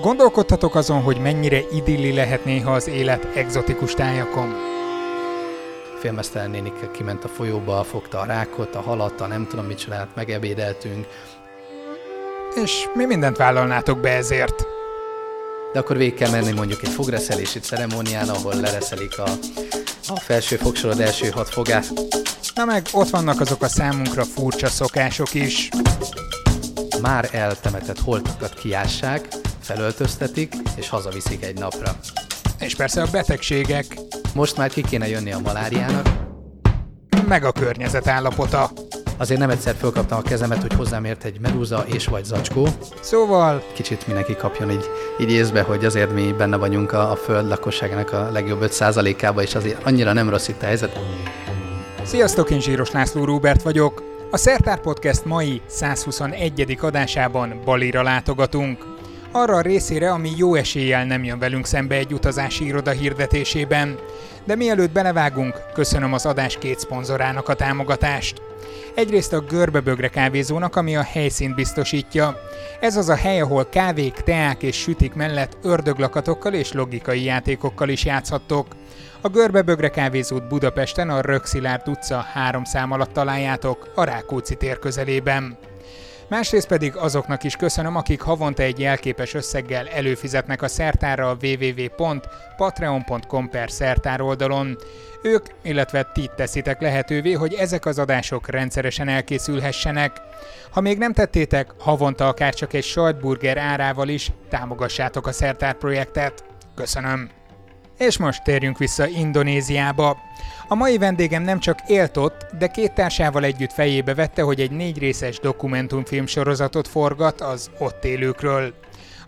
Gondolkodhatok azon, hogy mennyire idilli lehet néha az élet egzotikus tájakon. Félmeztelen nénik kiment a folyóba, fogta a rákot, a halat, a nem tudom mit csinált, megebédeltünk. És mi mindent vállalnátok be ezért? De akkor végig kell menni mondjuk egy fogreszelési ceremónián, ahol lereszelik a, a felső fogsorod első hat fogát. Na meg ott vannak azok a számunkra furcsa szokások is. Már eltemetett holtakat kiássák, felöltöztetik, és hazaviszik egy napra. És persze a betegségek, Most már ki kéne jönni a maláriának. meg a környezet állapota. Azért nem egyszer fölkaptam a kezemet, hogy hozzám ért egy medúza és vagy zacskó. Szóval Kicsit mindenki kapjon így, így észbe, hogy azért mi benne vagyunk a, a föld lakosságának a legjobb 5%-ába, és azért annyira nem rossz itt a helyzet. Sziasztok, én Zsíros László Róbert vagyok. A Szertár Podcast mai 121. adásában Balira látogatunk. Arra a részére, ami jó eséllyel nem jön velünk szembe egy utazási iroda hirdetésében. De mielőtt belevágunk, köszönöm az adás két szponzorának a támogatást. Egyrészt a Görbebögre kávézónak, ami a helyszínt biztosítja. Ez az a hely, ahol kávék, teák és sütik mellett ördöglakatokkal és logikai játékokkal is játszhattok. A Görbebögre kávézót Budapesten a Rökszilárd utca három szám alatt találjátok, a Rákóczi tér közelében. Másrészt pedig azoknak is köszönöm, akik havonta egy jelképes összeggel előfizetnek a szertárra a www.patreon.com per szertár oldalon. Ők, illetve ti teszitek lehetővé, hogy ezek az adások rendszeresen elkészülhessenek. Ha még nem tettétek, havonta akár csak egy sajtburger árával is támogassátok a szertár projektet. Köszönöm! És most térjünk vissza Indonéziába. A mai vendégem nem csak élt ott, de két társával együtt fejébe vette, hogy egy négy részes dokumentumfilm sorozatot forgat az ott élőkről.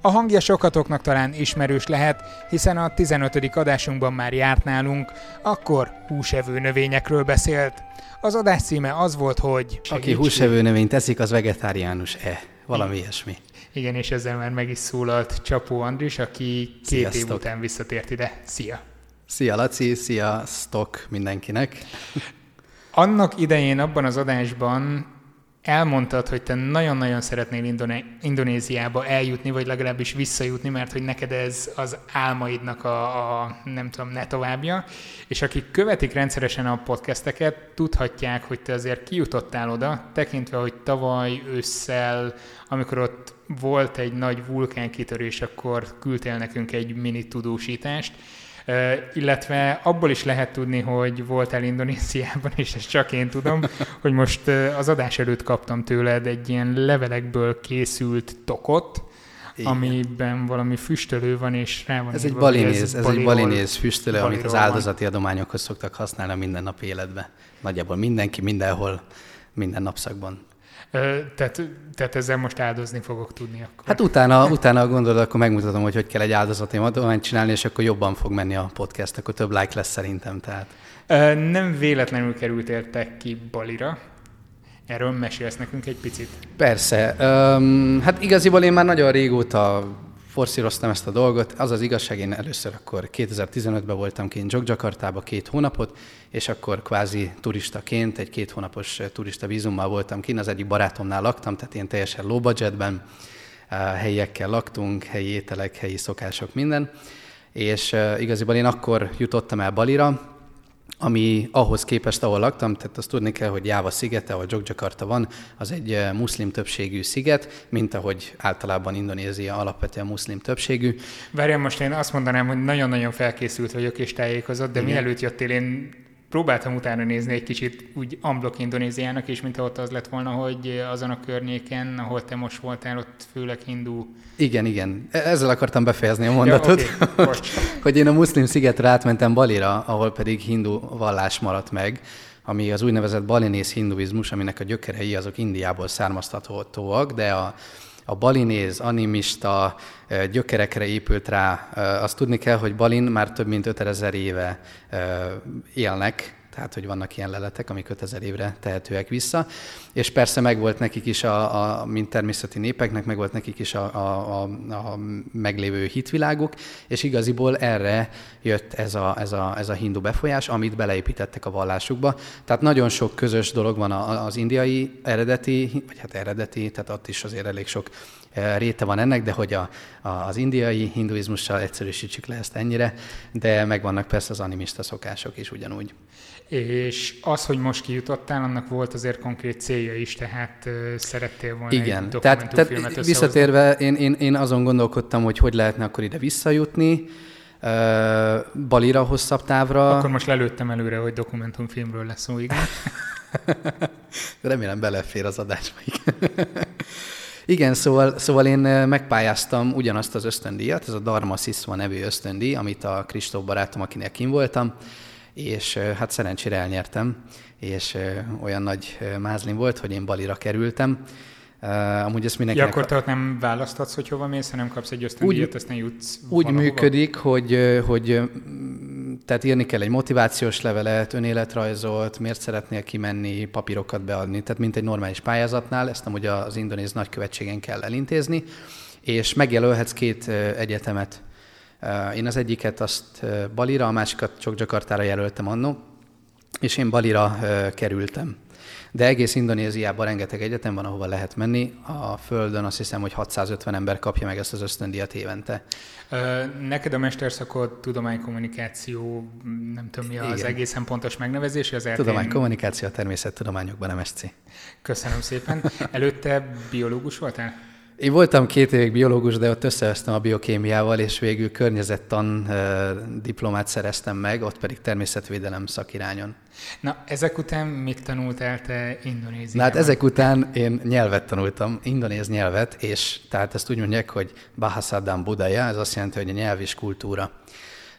A hangja sokatoknak talán ismerős lehet, hiszen a 15. adásunkban már járt nálunk, akkor húsevő növényekről beszélt. Az adás címe az volt, hogy... Aki húsevő növényt teszik, az vegetáriánus-e? Valami ilyesmi. Igen, és ezzel már meg is szólalt Csapó Andris, aki két év Sziasztok. után visszatért ide. Szia! Szia Laci, szia Stock mindenkinek. Annak idején abban az adásban elmondtad, hogy te nagyon-nagyon szeretnél Indone- Indonéziába eljutni, vagy legalábbis visszajutni, mert hogy neked ez az álmaidnak a, a nem tudom, ne továbbja. És akik követik rendszeresen a podcasteket, tudhatják, hogy te azért kijutottál oda, tekintve, hogy tavaly ősszel, amikor ott volt egy nagy vulkánkitörés, akkor küldtél nekünk egy mini tudósítást, illetve abból is lehet tudni, hogy voltál Indonéziában, és ezt csak én tudom, hogy most az adás előtt kaptam tőled egy ilyen levelekből készült tokot, Igen. amiben valami füstölő van, és rá van Ez egy balinéz, ez egy baliról- balinéz füstölő, amit az van. áldozati adományokhoz szoktak használni a mindennapi életbe. Nagyjából mindenki, mindenhol, minden napszakban. Tehát, tehát ezzel most áldozni fogok tudni akkor. Hát utána, utána gondolod, akkor megmutatom, hogy hogy kell egy áldozati adományt csinálni, és akkor jobban fog menni a podcast, akkor több like lesz szerintem. Tehát. Nem véletlenül kerültél te ki Balira. Erről mesélsz nekünk egy picit. Persze. Um, hát igaziból én már nagyon régóta forszíroztam ezt a dolgot. Az az igazság, én először akkor 2015-ben voltam kint Jogjakartába két hónapot, és akkor kvázi turistaként, egy két hónapos eh, turista vízummal voltam kint, az egyik barátomnál laktam, tehát én teljesen low budgetben, eh, helyiekkel laktunk, helyi ételek, helyi szokások, minden. És eh, igaziból én akkor jutottam el Balira, ami ahhoz képest, ahol laktam, tehát azt tudni kell, hogy Jáva szigete, ahol Jogjakarta van, az egy eh, muszlim többségű sziget, mint ahogy általában Indonézia alapvetően muszlim többségű. Várjál, most én azt mondanám, hogy nagyon-nagyon felkészült vagyok és tájékozott, de Igen. mielőtt jöttél, én próbáltam utána nézni egy kicsit úgy amblok Indonéziának, és mintha ott az lett volna, hogy azon a környéken, ahol te most voltál, ott főleg hindu. Igen, igen. E- Ezzel akartam befejezni a mondatot, Ja, oké, bocs. hogy én a muszlim szigetre átmentem Balira, ahol pedig hindu vallás maradt meg, ami az úgynevezett balinész hinduizmus, aminek a gyökerei azok Indiából származtatóak, de a, a balinéz, animista gyökerekre épült rá. Azt tudni kell, hogy Balin már több mint 5000 éve élnek, tehát hogy vannak ilyen leletek, amik 5000 évre tehetőek vissza, és persze megvolt nekik is, a, a, mint természeti népeknek, megvolt nekik is a, a, a, a meglévő hitviláguk, és igaziból erre jött ez a, ez, a, ez a hindu befolyás, amit beleépítettek a vallásukba. Tehát nagyon sok közös dolog van az indiai eredeti, vagy hát eredeti, tehát ott is azért elég sok réte van ennek, de hogy a, a, az indiai hinduizmussal egyszerűsítsük le ezt ennyire, de megvannak persze az animista szokások is ugyanúgy. És az, hogy most kijutottál, annak volt azért konkrét célja is, tehát szerettél volna Igen, egy tehát, tehát visszatérve én, én, én azon gondolkodtam, hogy hogy lehetne akkor ide visszajutni, Balira hosszabb távra. Akkor most lelőttem előre, hogy dokumentumfilmről lesz szó, igen. Remélem belefér az adásba. Igen, szóval, szóval én megpályáztam ugyanazt az ösztöndíjat, ez a Dharma Siswa nevű ösztöndíj, amit a Kristóf barátom, akinek kim voltam, és hát szerencsére elnyertem, és olyan nagy mázlim volt, hogy én Balira kerültem. amúgy ezt mindenkinek... Ja, akkor te ott nem választhatsz, hogy hova mész, hanem kapsz egy ösztöndíjat, aztán jutsz Úgy valahova. működik, hogy, hogy tehát írni kell egy motivációs levelet, önéletrajzolt, miért szeretnél kimenni, papírokat beadni, tehát mint egy normális pályázatnál, ezt amúgy az indonéz nagykövetségen kell elintézni, és megjelölhetsz két egyetemet én az egyiket azt Balira, a másikat csak Jakartára jelöltem annó, és én Balira kerültem. De egész Indonéziában rengeteg egyetem van, ahova lehet menni. A Földön azt hiszem, hogy 650 ember kapja meg ezt az ösztöndíjat évente. Neked a mesterszakod tudománykommunikáció, nem tudom mi az Igen. egészen pontos megnevezés, az Tudománykommunikáció a természettudományokban MSC. Köszönöm szépen. Előtte biológus voltál? Én voltam két évig biológus, de ott összevesztem a biokémiával, és végül környezettan diplomát szereztem meg, ott pedig természetvédelem szakirányon. Na, ezek után mit tanultál te Indonéziában? Na, hát ezek után én nyelvet tanultam, indonéz nyelvet, és tehát ezt úgy mondják, hogy Bahasadam Budaya, ez azt jelenti, hogy a nyelv és kultúra.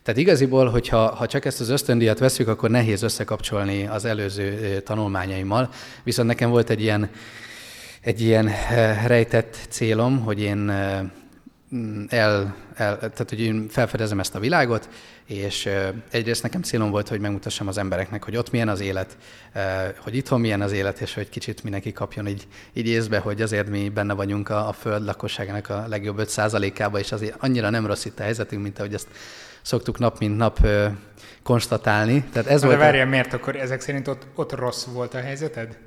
Tehát igaziból, hogyha ha csak ezt az ösztöndíjat veszük, akkor nehéz összekapcsolni az előző tanulmányaimmal, viszont nekem volt egy ilyen egy ilyen eh, rejtett célom, hogy én eh, el, el, tehát hogy én felfedezem ezt a világot, és eh, egyrészt nekem célom volt, hogy megmutassam az embereknek, hogy ott milyen az élet, hogy itthon milyen az élet, és hogy kicsit mindenki kapjon így, így észbe, hogy azért mi benne vagyunk a, a föld lakosságának a legjobb 5%-ába, és azért annyira nem rossz itt a helyzetünk, mint ahogy ezt szoktuk nap mint nap konstatálni. Tehát ez De volt várjál, a... miért akkor ezek szerint ott, ott rossz volt a helyzeted?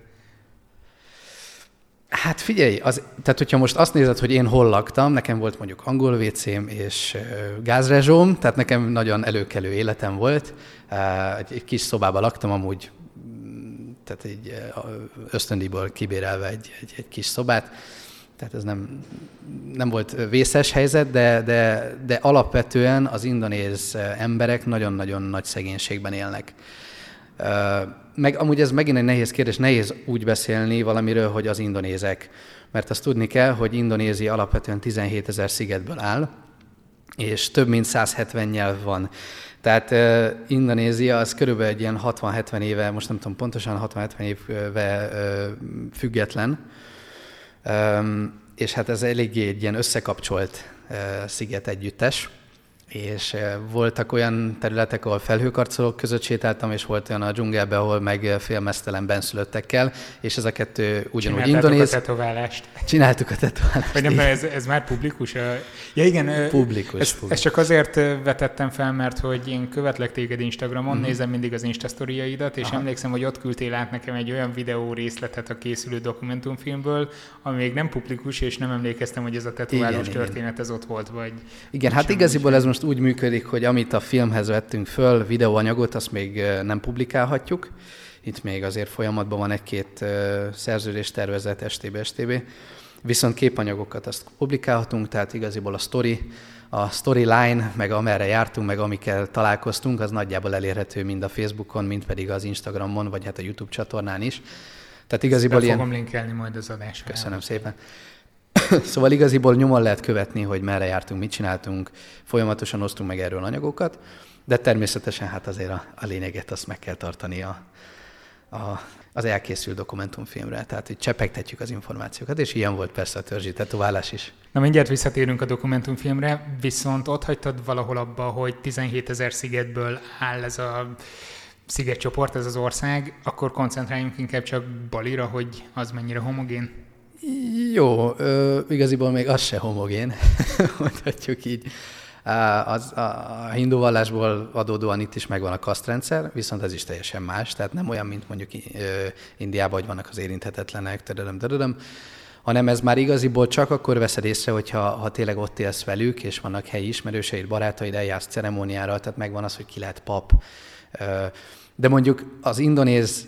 Hát figyelj, az, tehát hogyha most azt nézed, hogy én hol laktam, nekem volt mondjuk angol wc és gázrezsóm, tehát nekem nagyon előkelő életem volt. Egy, kis szobában laktam amúgy, tehát egy ösztöndíjból kibérelve egy, egy, egy kis szobát, tehát ez nem, nem volt vészes helyzet, de, de, de alapvetően az indonéz emberek nagyon-nagyon nagy szegénységben élnek meg amúgy ez megint egy nehéz kérdés, nehéz úgy beszélni valamiről, hogy az indonézek. Mert azt tudni kell, hogy Indonézia alapvetően 17 ezer szigetből áll, és több mint 170 nyelv van. Tehát uh, Indonézia az körülbelül egy ilyen 60-70 éve, most nem tudom pontosan, 60-70 éve uh, független, um, és hát ez eléggé egy ilyen összekapcsolt uh, sziget együttes és eh, voltak olyan területek, ahol felhőkarcolók között sétáltam, és volt olyan a dzsungelben, ahol meg eh, félmeztelen benszülöttekkel, és ez a kettő ugyanúgy indonéz. a tetoválást. Csináltuk a tetoválást. Vagy nem, ez, ez már publikus? Ja igen, publikus, ezt, publikus. ezt csak azért vetettem fel, mert hogy én követlek téged Instagramon, mm-hmm. nézem mindig az Insta és Aha. emlékszem, hogy ott küldtél át nekem egy olyan videó részletet a készülő dokumentumfilmből, ami még nem publikus, és nem emlékeztem, hogy ez a tetoválós igen, történet igen. ez ott volt, vagy... Igen, hát igaziból ez most most úgy működik, hogy amit a filmhez vettünk föl, videóanyagot, azt még nem publikálhatjuk. Itt még azért folyamatban van egy-két szerződés tervezet STB, STB. Viszont képanyagokat azt publikálhatunk, tehát igaziból a story, a storyline, meg amerre jártunk, meg amikkel találkoztunk, az nagyjából elérhető mind a Facebookon, mind pedig az Instagramon, vagy hát a YouTube csatornán is. Tehát igaziból Ezt ilyen... fogom linkelni majd az adásra. Köszönöm szépen. szóval igaziból nyomon lehet követni, hogy merre jártunk, mit csináltunk, folyamatosan osztunk meg erről anyagokat, de természetesen hát azért a, a lényeget azt meg kell tartani a, a, az elkészült dokumentumfilmre. Tehát, hogy csepegtetjük az információkat, és ilyen volt persze a törzsi tetoválás is. Na mindjárt visszatérünk a dokumentumfilmre, viszont ott hagytad valahol abba, hogy 17 ezer szigetből áll ez a szigetcsoport, ez az ország, akkor koncentráljunk inkább csak Balira, hogy az mennyire homogén. Jó, ö, igaziból még az se homogén, mondhatjuk így. Az, a, a hindu vallásból adódóan itt is megvan a kasztrendszer, viszont ez is teljesen más, tehát nem olyan, mint mondjuk Indiában, hogy vannak az érinthetetlenek, tadadam, tadadam, hanem ez már igaziból csak akkor veszed észre, hogyha ha tényleg ott élsz velük, és vannak helyi ismerőseid, barátaid, eljársz ceremóniára, tehát megvan az, hogy ki lehet pap. De mondjuk az indonéz,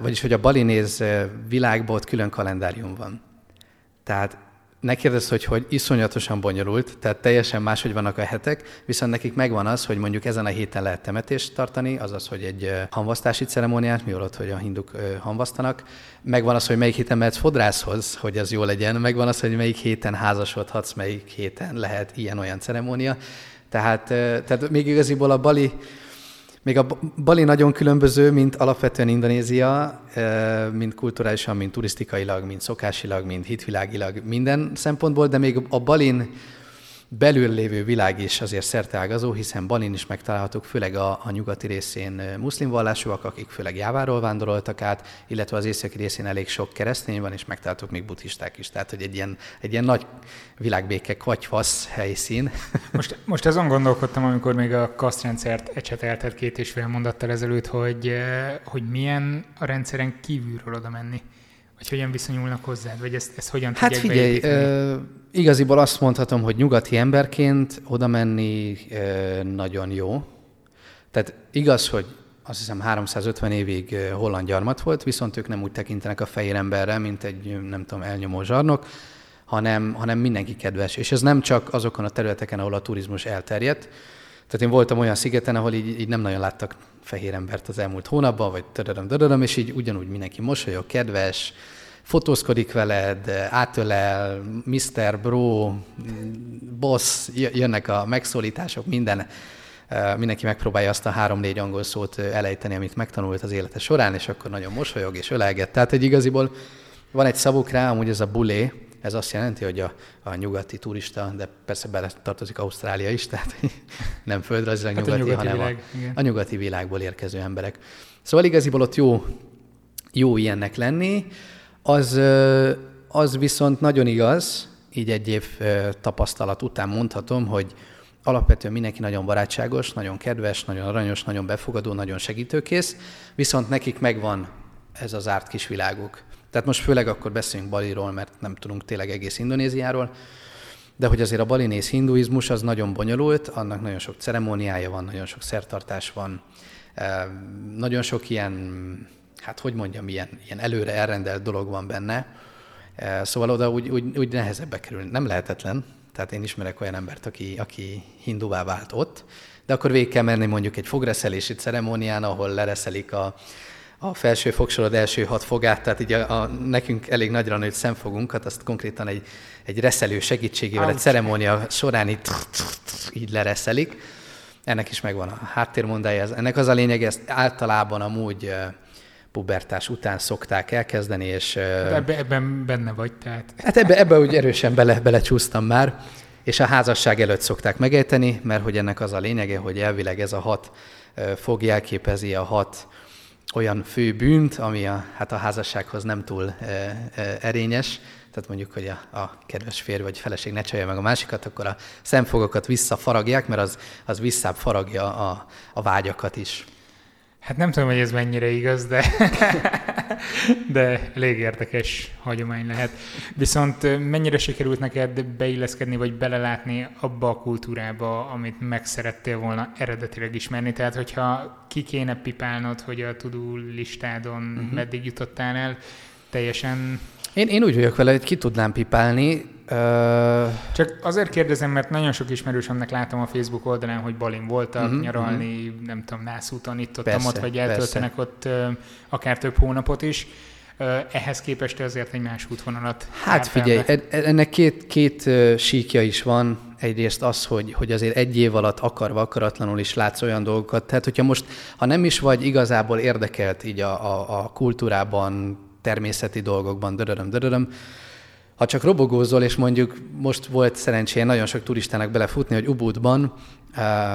vagyis hogy a balinéz világból ott külön kalendárium van. Tehát ne kérdezz, hogy hogy iszonyatosan bonyolult, tehát teljesen máshogy vannak a hetek, viszont nekik megvan az, hogy mondjuk ezen a héten lehet temetést tartani, azaz, hogy egy hamvasztási ceremóniát, mi ott, hogy a hinduk hamvasztanak. Megvan az, hogy melyik héten mehetsz fodrászhoz, hogy az jó legyen. Megvan az, hogy melyik héten házasodhatsz, melyik héten lehet ilyen-olyan ceremónia. Tehát, tehát még igaziból a bali még a Bali nagyon különböző, mint alapvetően Indonézia, mint kulturálisan, mint turisztikailag, mint szokásilag, mint hitvilágilag, minden szempontból, de még a Balin belül lévő világ is azért szerteágazó, hiszen Balin is megtalálhatók, főleg a, a nyugati részén muszlim vallásúak, akik főleg Jáváról vándoroltak át, illetve az északi részén elég sok keresztény van, és megtalálhatók még buddhisták is. Tehát, hogy egy ilyen, egy ilyen nagy világbéke kvagyfasz helyszín. Most, most azon gondolkodtam, amikor még a kasztrendszert ecsetelted két és fél mondattal ezelőtt, hogy, hogy milyen a rendszeren kívülről oda menni. Vagy hogyan viszonyulnak hozzád, vagy ezt, ezt hogyan hát figyelj, ö, igaziból azt mondhatom, hogy nyugati emberként oda menni ö, nagyon jó. Tehát igaz, hogy azt hiszem 350 évig holland gyarmat volt, viszont ők nem úgy tekintenek a fehér emberre, mint egy, nem tudom, elnyomó zsarnok, hanem, hanem mindenki kedves. És ez nem csak azokon a területeken, ahol a turizmus elterjedt. Tehát én voltam olyan szigeten, ahol így, így nem nagyon láttak fehér embert az elmúlt hónapban, vagy tödöröm, tödöröm, és így ugyanúgy mindenki mosolyog, kedves, fotózkodik veled, átölel, Mr. Bro, boss, jönnek a megszólítások, minden, mindenki megpróbálja azt a három-négy angol szót elejteni, amit megtanult az élete során, és akkor nagyon mosolyog és ölelget. Tehát egy igaziból van egy szavuk rá, amúgy ez a bulé, ez azt jelenti, hogy a, a nyugati turista, de persze bele tartozik Ausztrália is, tehát nem földrajzilag hát nyugati, a nyugati hanem világ, a, a nyugati világból érkező emberek. Szóval igaziból ott jó, jó ilyennek lenni. Az, az viszont nagyon igaz, így egy év tapasztalat után mondhatom, hogy alapvetően mindenki nagyon barátságos, nagyon kedves, nagyon aranyos, nagyon befogadó, nagyon segítőkész, viszont nekik megvan ez az árt kis világuk. Tehát most főleg akkor beszélünk Baliról, mert nem tudunk tényleg egész Indonéziáról, de hogy azért a balinész hinduizmus az nagyon bonyolult, annak nagyon sok ceremóniája van, nagyon sok szertartás van, nagyon sok ilyen, hát hogy mondjam, ilyen, ilyen előre elrendelt dolog van benne, szóval oda úgy, úgy, úgy nehezebbe kerül. Nem lehetetlen, tehát én ismerek olyan embert, aki, aki hinduvá vált ott, de akkor végig kell menni mondjuk egy fogreszelési ceremónián, ahol lereszelik a, a felső fogsorod első hat fogát, tehát így a, a, nekünk elég nagyra nőtt szemfogunkat, azt konkrétan egy, egy reszelő segítségével, Ouch. egy ceremónia során így, így lereszelik. Ennek is megvan a háttérmondája. Ennek az a lényeg, ezt általában amúgy pubertás után szokták elkezdeni, és... Ebbe, ebben benne vagy, tehát... Hát ebbe, ebbe úgy erősen bele, belecsúsztam már, és a házasság előtt szokták megejteni, mert hogy ennek az a lényege, hogy elvileg ez a hat fog jelképezi a hat olyan fő bűnt, ami a, hát a házassághoz nem túl e, e, erényes, tehát mondjuk, hogy a, a kedves férj vagy feleség ne csalja meg a másikat, akkor a szemfogokat visszafaragják, mert az, az visszább faragja a, a vágyakat is. Hát nem tudom, hogy ez mennyire igaz, de, de elég érdekes hagyomány lehet. Viszont mennyire sikerült neked beilleszkedni, vagy belelátni abba a kultúrába, amit meg szerettél volna eredetileg ismerni? Tehát, hogyha ki kéne pipálnod, hogy a tudó listádon uh-huh. meddig jutottál el, teljesen... Én, én úgy vagyok vele, hogy ki tudnám pipálni, csak azért kérdezem, mert nagyon sok ismerősömnek látom a Facebook oldalán, hogy Balin voltak, uh-huh, nyaralni, uh-huh. nem tudom, nászúton, itt ott, persze, ott, vagy eltöltenek persze. ott akár több hónapot is. Ehhez képest azért egy más útvonalat. Hát figyelj, e, e, ennek két, két síkja is van. Egyrészt az, hogy, hogy azért egy év alatt akarva, akaratlanul is látsz olyan dolgokat. Tehát, hogyha most, ha nem is vagy igazából érdekelt így a, a, a kultúrában, természeti dolgokban, döröröm, döröröm, ha csak robogózol, és mondjuk most volt szerencsén nagyon sok turistának belefutni, hogy Ubudban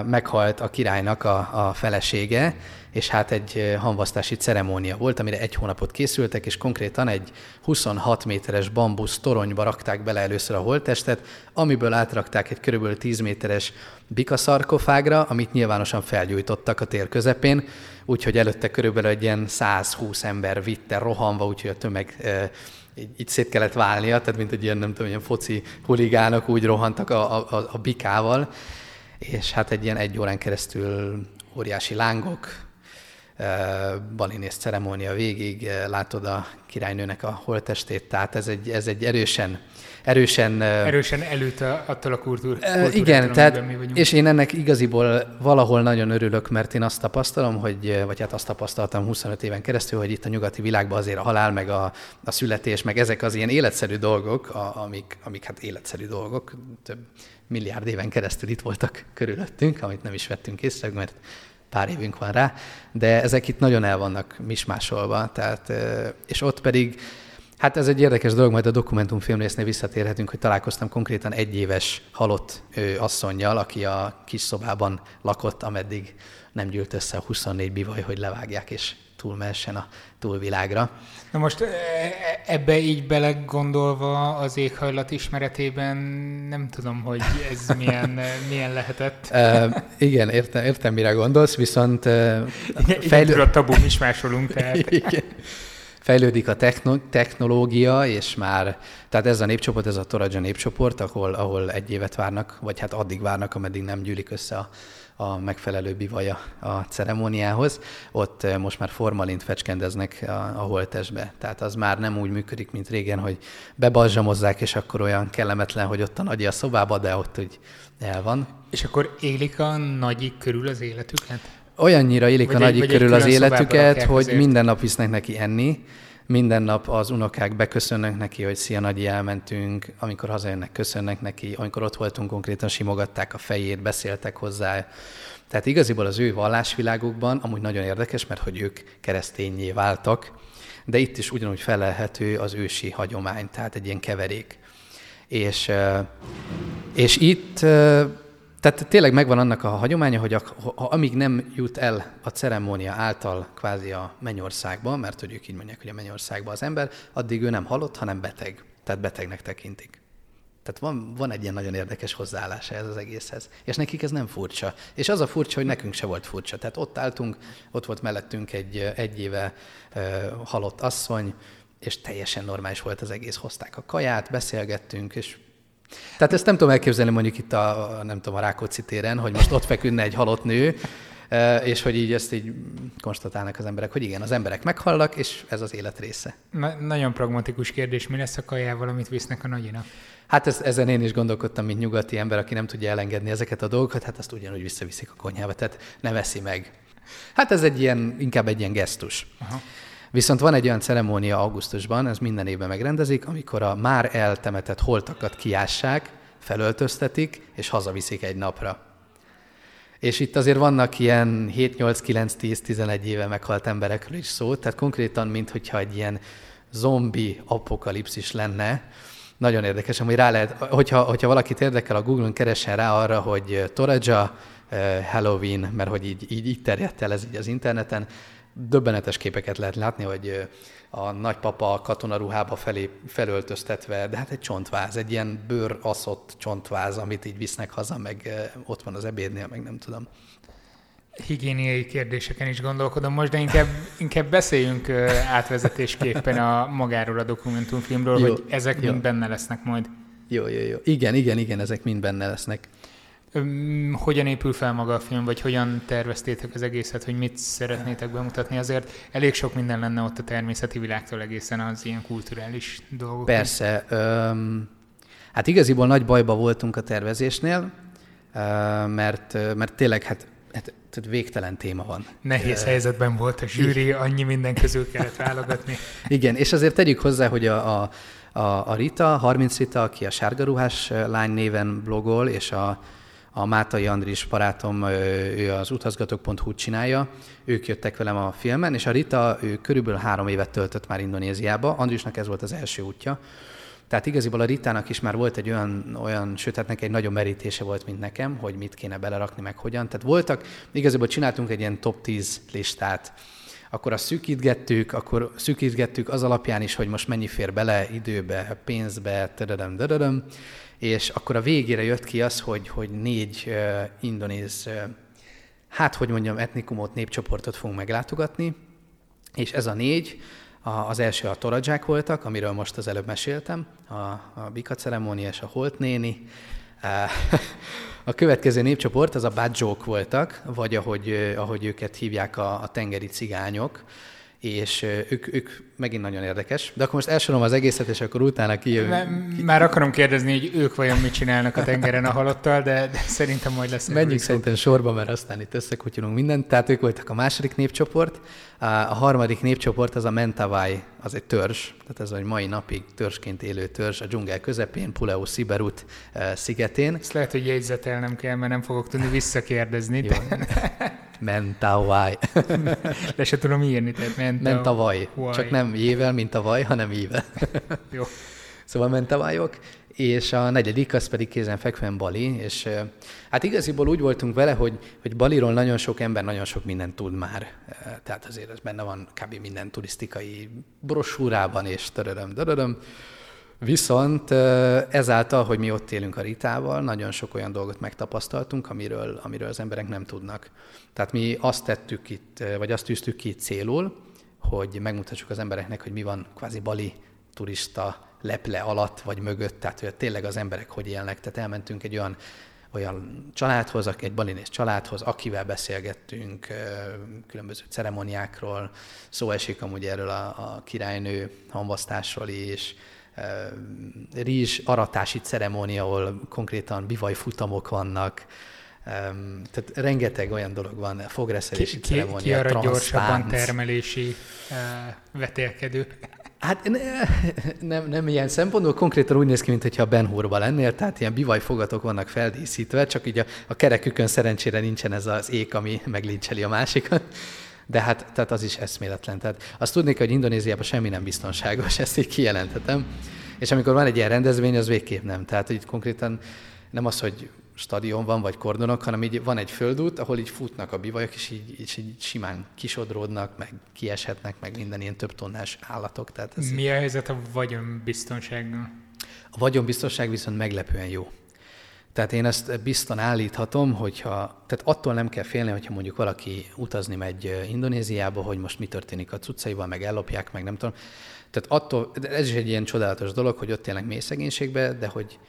meghalt a királynak a, a felesége, és hát egy hamvasztási ceremónia volt, amire egy hónapot készültek, és konkrétan egy 26 méteres bambusz toronyba rakták bele először a holttestet, amiből átrakták egy körülbelül 10 méteres bikaszarkofágra, amit nyilvánosan felgyújtottak a tér közepén, úgyhogy előtte körülbelül egy ilyen 120 ember vitte rohanva, úgyhogy a tömeg így, így szét kellett válnia, tehát mint egy ilyen, nem tudom, ilyen foci huligánok úgy rohantak a, a, a bikával, és hát egy ilyen egy órán keresztül óriási lángok, balinész ceremónia végig látod a királynőnek a holtestét, tehát ez egy, ez egy erősen erősen... Erősen előtt attól a kultúr, Igen, tehát, és én ennek igaziból valahol nagyon örülök, mert én azt tapasztalom, hogy, vagy hát azt tapasztaltam 25 éven keresztül, hogy itt a nyugati világban azért a halál, meg a, a születés, meg ezek az ilyen életszerű dolgok, a, amik, amik hát életszerű dolgok, több milliárd éven keresztül itt voltak körülöttünk, amit nem is vettünk észre, mert pár évünk van rá, de ezek itt nagyon el vannak mismásolva, tehát, és ott pedig, hát ez egy érdekes dolog, majd a dokumentumfilm résznél visszatérhetünk, hogy találkoztam konkrétan egy éves halott asszonynal, aki a kis szobában lakott, ameddig nem gyűlt össze a 24 bivaj, hogy levágják és túlmessen a túlvilágra. Na most e, e, ebbe így belegondolva az éghajlat ismeretében nem tudom, hogy ez milyen, milyen lehetett. Uh, igen, értem, értem, mire gondolsz, viszont uh, fejlő... a tabu is másolunk, tehát... igen. Fejlődik a techno- technológia, és már, tehát ez a népcsoport, ez a Toraja népcsoport, ahol, ahol egy évet várnak, vagy hát addig várnak, ameddig nem gyűlik össze a a megfelelő bivaja a ceremóniához. Ott eh, most már formalint fecskendeznek a, a holtesbe. Tehát az már nem úgy működik, mint régen, hogy bebalzsamozzák, és akkor olyan kellemetlen, hogy ott a nagyi a szobába, de ott úgy el van. És akkor élik a nagyik körül az életüket? Olyannyira élik vagy a nagyik körül az életüket, hogy azért. minden nap visznek neki enni, minden nap az unokák beköszönnek neki, hogy szia nagyi, elmentünk, amikor hazajönnek, köszönnek neki, amikor ott voltunk, konkrétan simogatták a fejét, beszéltek hozzá. Tehát igaziból az ő vallásvilágukban amúgy nagyon érdekes, mert hogy ők keresztényé váltak, de itt is ugyanúgy felelhető az ősi hagyomány, tehát egy ilyen keverék. És, és itt tehát tényleg megvan annak a hagyománya, hogy a, ha, amíg nem jut el a ceremónia által kvázi a mennyországba, mert hogy ők így mondják, hogy a mennyországba az ember, addig ő nem halott, hanem beteg. Tehát betegnek tekintik. Tehát van, van egy ilyen nagyon érdekes hozzáállása ez az egészhez. És nekik ez nem furcsa. És az a furcsa, hogy nekünk se volt furcsa. Tehát ott álltunk, ott volt mellettünk egy egy éve uh, halott asszony, és teljesen normális volt az egész. Hozták a kaját, beszélgettünk, és tehát ezt nem tudom elképzelni mondjuk itt a, nem tudom, a Rákóczi téren, hogy most ott feküdne egy halott nő, e, és hogy így ezt így konstatálnak az emberek, hogy igen, az emberek meghallak, és ez az élet része. Na, nagyon pragmatikus kérdés, mi lesz a kajával, amit visznek a nagyinak? Hát ez, ezen én is gondolkodtam, mint nyugati ember, aki nem tudja elengedni ezeket a dolgokat, hát azt ugyanúgy visszaviszik a konyhába, tehát ne veszi meg. Hát ez egy ilyen, inkább egy ilyen gesztus. Aha. Viszont van egy olyan ceremónia augusztusban, ez minden évben megrendezik, amikor a már eltemetett holtakat kiássák, felöltöztetik, és hazaviszik egy napra. És itt azért vannak ilyen 7, 8, 9, 10, 11 éve meghalt emberekről is szó, tehát konkrétan, mint hogyha egy ilyen zombi apokalipszis lenne, nagyon érdekes, hogy rá lehet, hogyha, hogyha valakit érdekel, a Google-on keressen rá arra, hogy Toraja, eh, Halloween, mert hogy így, így, így terjedt el ez így az interneten, döbbenetes képeket lehet látni, hogy a nagypapa katonaruhába felé felöltöztetve, de hát egy csontváz, egy ilyen bőraszott csontváz, amit így visznek haza, meg ott van az ebédnél, meg nem tudom. Higiéniai kérdéseken is gondolkodom most, de inkább, inkább beszéljünk átvezetésképpen a magáról a dokumentumfilmről, jó, hogy ezek jó. mind benne lesznek majd. Jó, jó, jó. Igen, igen, igen, ezek mind benne lesznek. Hogyan épül fel maga a film, vagy hogyan terveztétek az egészet, hogy mit szeretnétek bemutatni? Azért elég sok minden lenne ott a természeti világtól egészen az ilyen kulturális dolgok. Persze. Öm, hát igaziból nagy bajba voltunk a tervezésnél, mert, mert tényleg hát, hát tehát végtelen téma van. Nehéz helyzetben volt a zsűri, annyi minden közül kellett válogatni. Igen, és azért tegyük hozzá, hogy a, a, a, a Rita, 30 Rita, aki a sárgaruhás lány néven blogol, és a, a Mátai Andris barátom, ő az utazgatók.hu csinálja, ők jöttek velem a filmen, és a Rita, ő körülbelül három évet töltött már Indonéziába, Andrisnak ez volt az első útja, Tehát igaziból a Ritának is már volt egy olyan, olyan sőt, hát neki egy nagyon merítése volt, mint nekem, hogy mit kéne belerakni, meg hogyan. Tehát voltak, igaziból csináltunk egy ilyen top 10 listát, akkor azt szűkítgettük, akkor szűkítgettük az alapján is, hogy most mennyi fér bele időbe, pénzbe, tadadam, tadadam, és akkor a végére jött ki az, hogy, hogy négy uh, indonéz, uh, hát hogy mondjam, etnikumot, népcsoportot fogunk meglátogatni, és ez a négy, a, az első a toradzsák voltak, amiről most az előbb meséltem, a, a bika ceremónia és a holt néni. A következő népcsoport az a badzsók voltak, vagy ahogy, ahogy őket hívják a, a tengeri cigányok, és ők, ők megint nagyon érdekes. De akkor most elsorom az egészet, és akkor utána kijövünk. Már akarom kérdezni, hogy ők vajon mit csinálnak a tengeren a halottal, de, de szerintem majd lesz. Menjünk szerintem sorba, mert aztán itt összekutyulunk mindent. Tehát ők voltak a második népcsoport. A harmadik népcsoport az a Mentawai, az egy törzs, tehát ez a mai napig törzsként élő törzs a dzsungel közepén, Puleo Siberut szigetén. Ezt lehet, hogy jegyzetelnem kell, mert nem fogok tudni visszakérdezni. De... Mentawai. Le se tudom írni, tehát Mentawai. Csak nem jével, mint a vaj, hanem íve. Jó. Szóval mentawaiok, és a negyedik az pedig kézenfekvően Bali, és hát igaziból úgy voltunk vele, hogy, hogy Baliról nagyon sok ember nagyon sok mindent tud már. Tehát azért ez benne van kb. minden turisztikai brosúrában, és töröröm, töröröm. Viszont ezáltal, hogy mi ott élünk a Ritával, nagyon sok olyan dolgot megtapasztaltunk, amiről, amiről az emberek nem tudnak. Tehát mi azt tettük itt, vagy azt tűztük ki célul, hogy megmutassuk az embereknek, hogy mi van kvázi Bali turista leple alatt vagy mögött, tehát hogy tényleg az emberek hogy élnek. Tehát elmentünk egy olyan olyan családhoz, egy balinész családhoz, akivel beszélgettünk különböző ceremoniákról, szó esik amúgy erről a, a királynő hamvasztásról is, rizs aratási ceremónia, ahol konkrétan bivaj futamok vannak, tehát rengeteg olyan dolog van, fogreszelési ki, ceremónia, ki, ki arra gyorsabban termelési uh, vetélkedő? Hát ne, nem, nem ilyen szempontból, konkrétan úgy néz ki, mintha Ben Hurba lennél, tehát ilyen bivajfogatok vannak feldíszítve, csak így a, a kerekükön szerencsére nincsen ez az ék, ami meglincseli a másikat. De hát tehát az is eszméletlen. Tehát azt tudnék, hogy Indonéziában semmi nem biztonságos, ezt így kijelenthetem. És amikor van egy ilyen rendezvény, az végképp nem. Tehát így konkrétan nem az, hogy stadion van, vagy kordonok, hanem így van egy földút, ahol így futnak a bivajok, és így, és így simán kisodródnak, meg kieshetnek, meg minden ilyen több tonnás állatok. Tehát ez Mi a helyzet a vagyonbiztonsággal? A vagyonbiztonság viszont meglepően jó. Tehát én ezt bizton állíthatom, hogyha, tehát attól nem kell félni, hogyha mondjuk valaki utazni megy Indonéziába, hogy most mi történik a cuccaival, meg ellopják, meg nem tudom. Tehát attól, ez is egy ilyen csodálatos dolog, hogy ott élnek mély szegénységbe, de hogy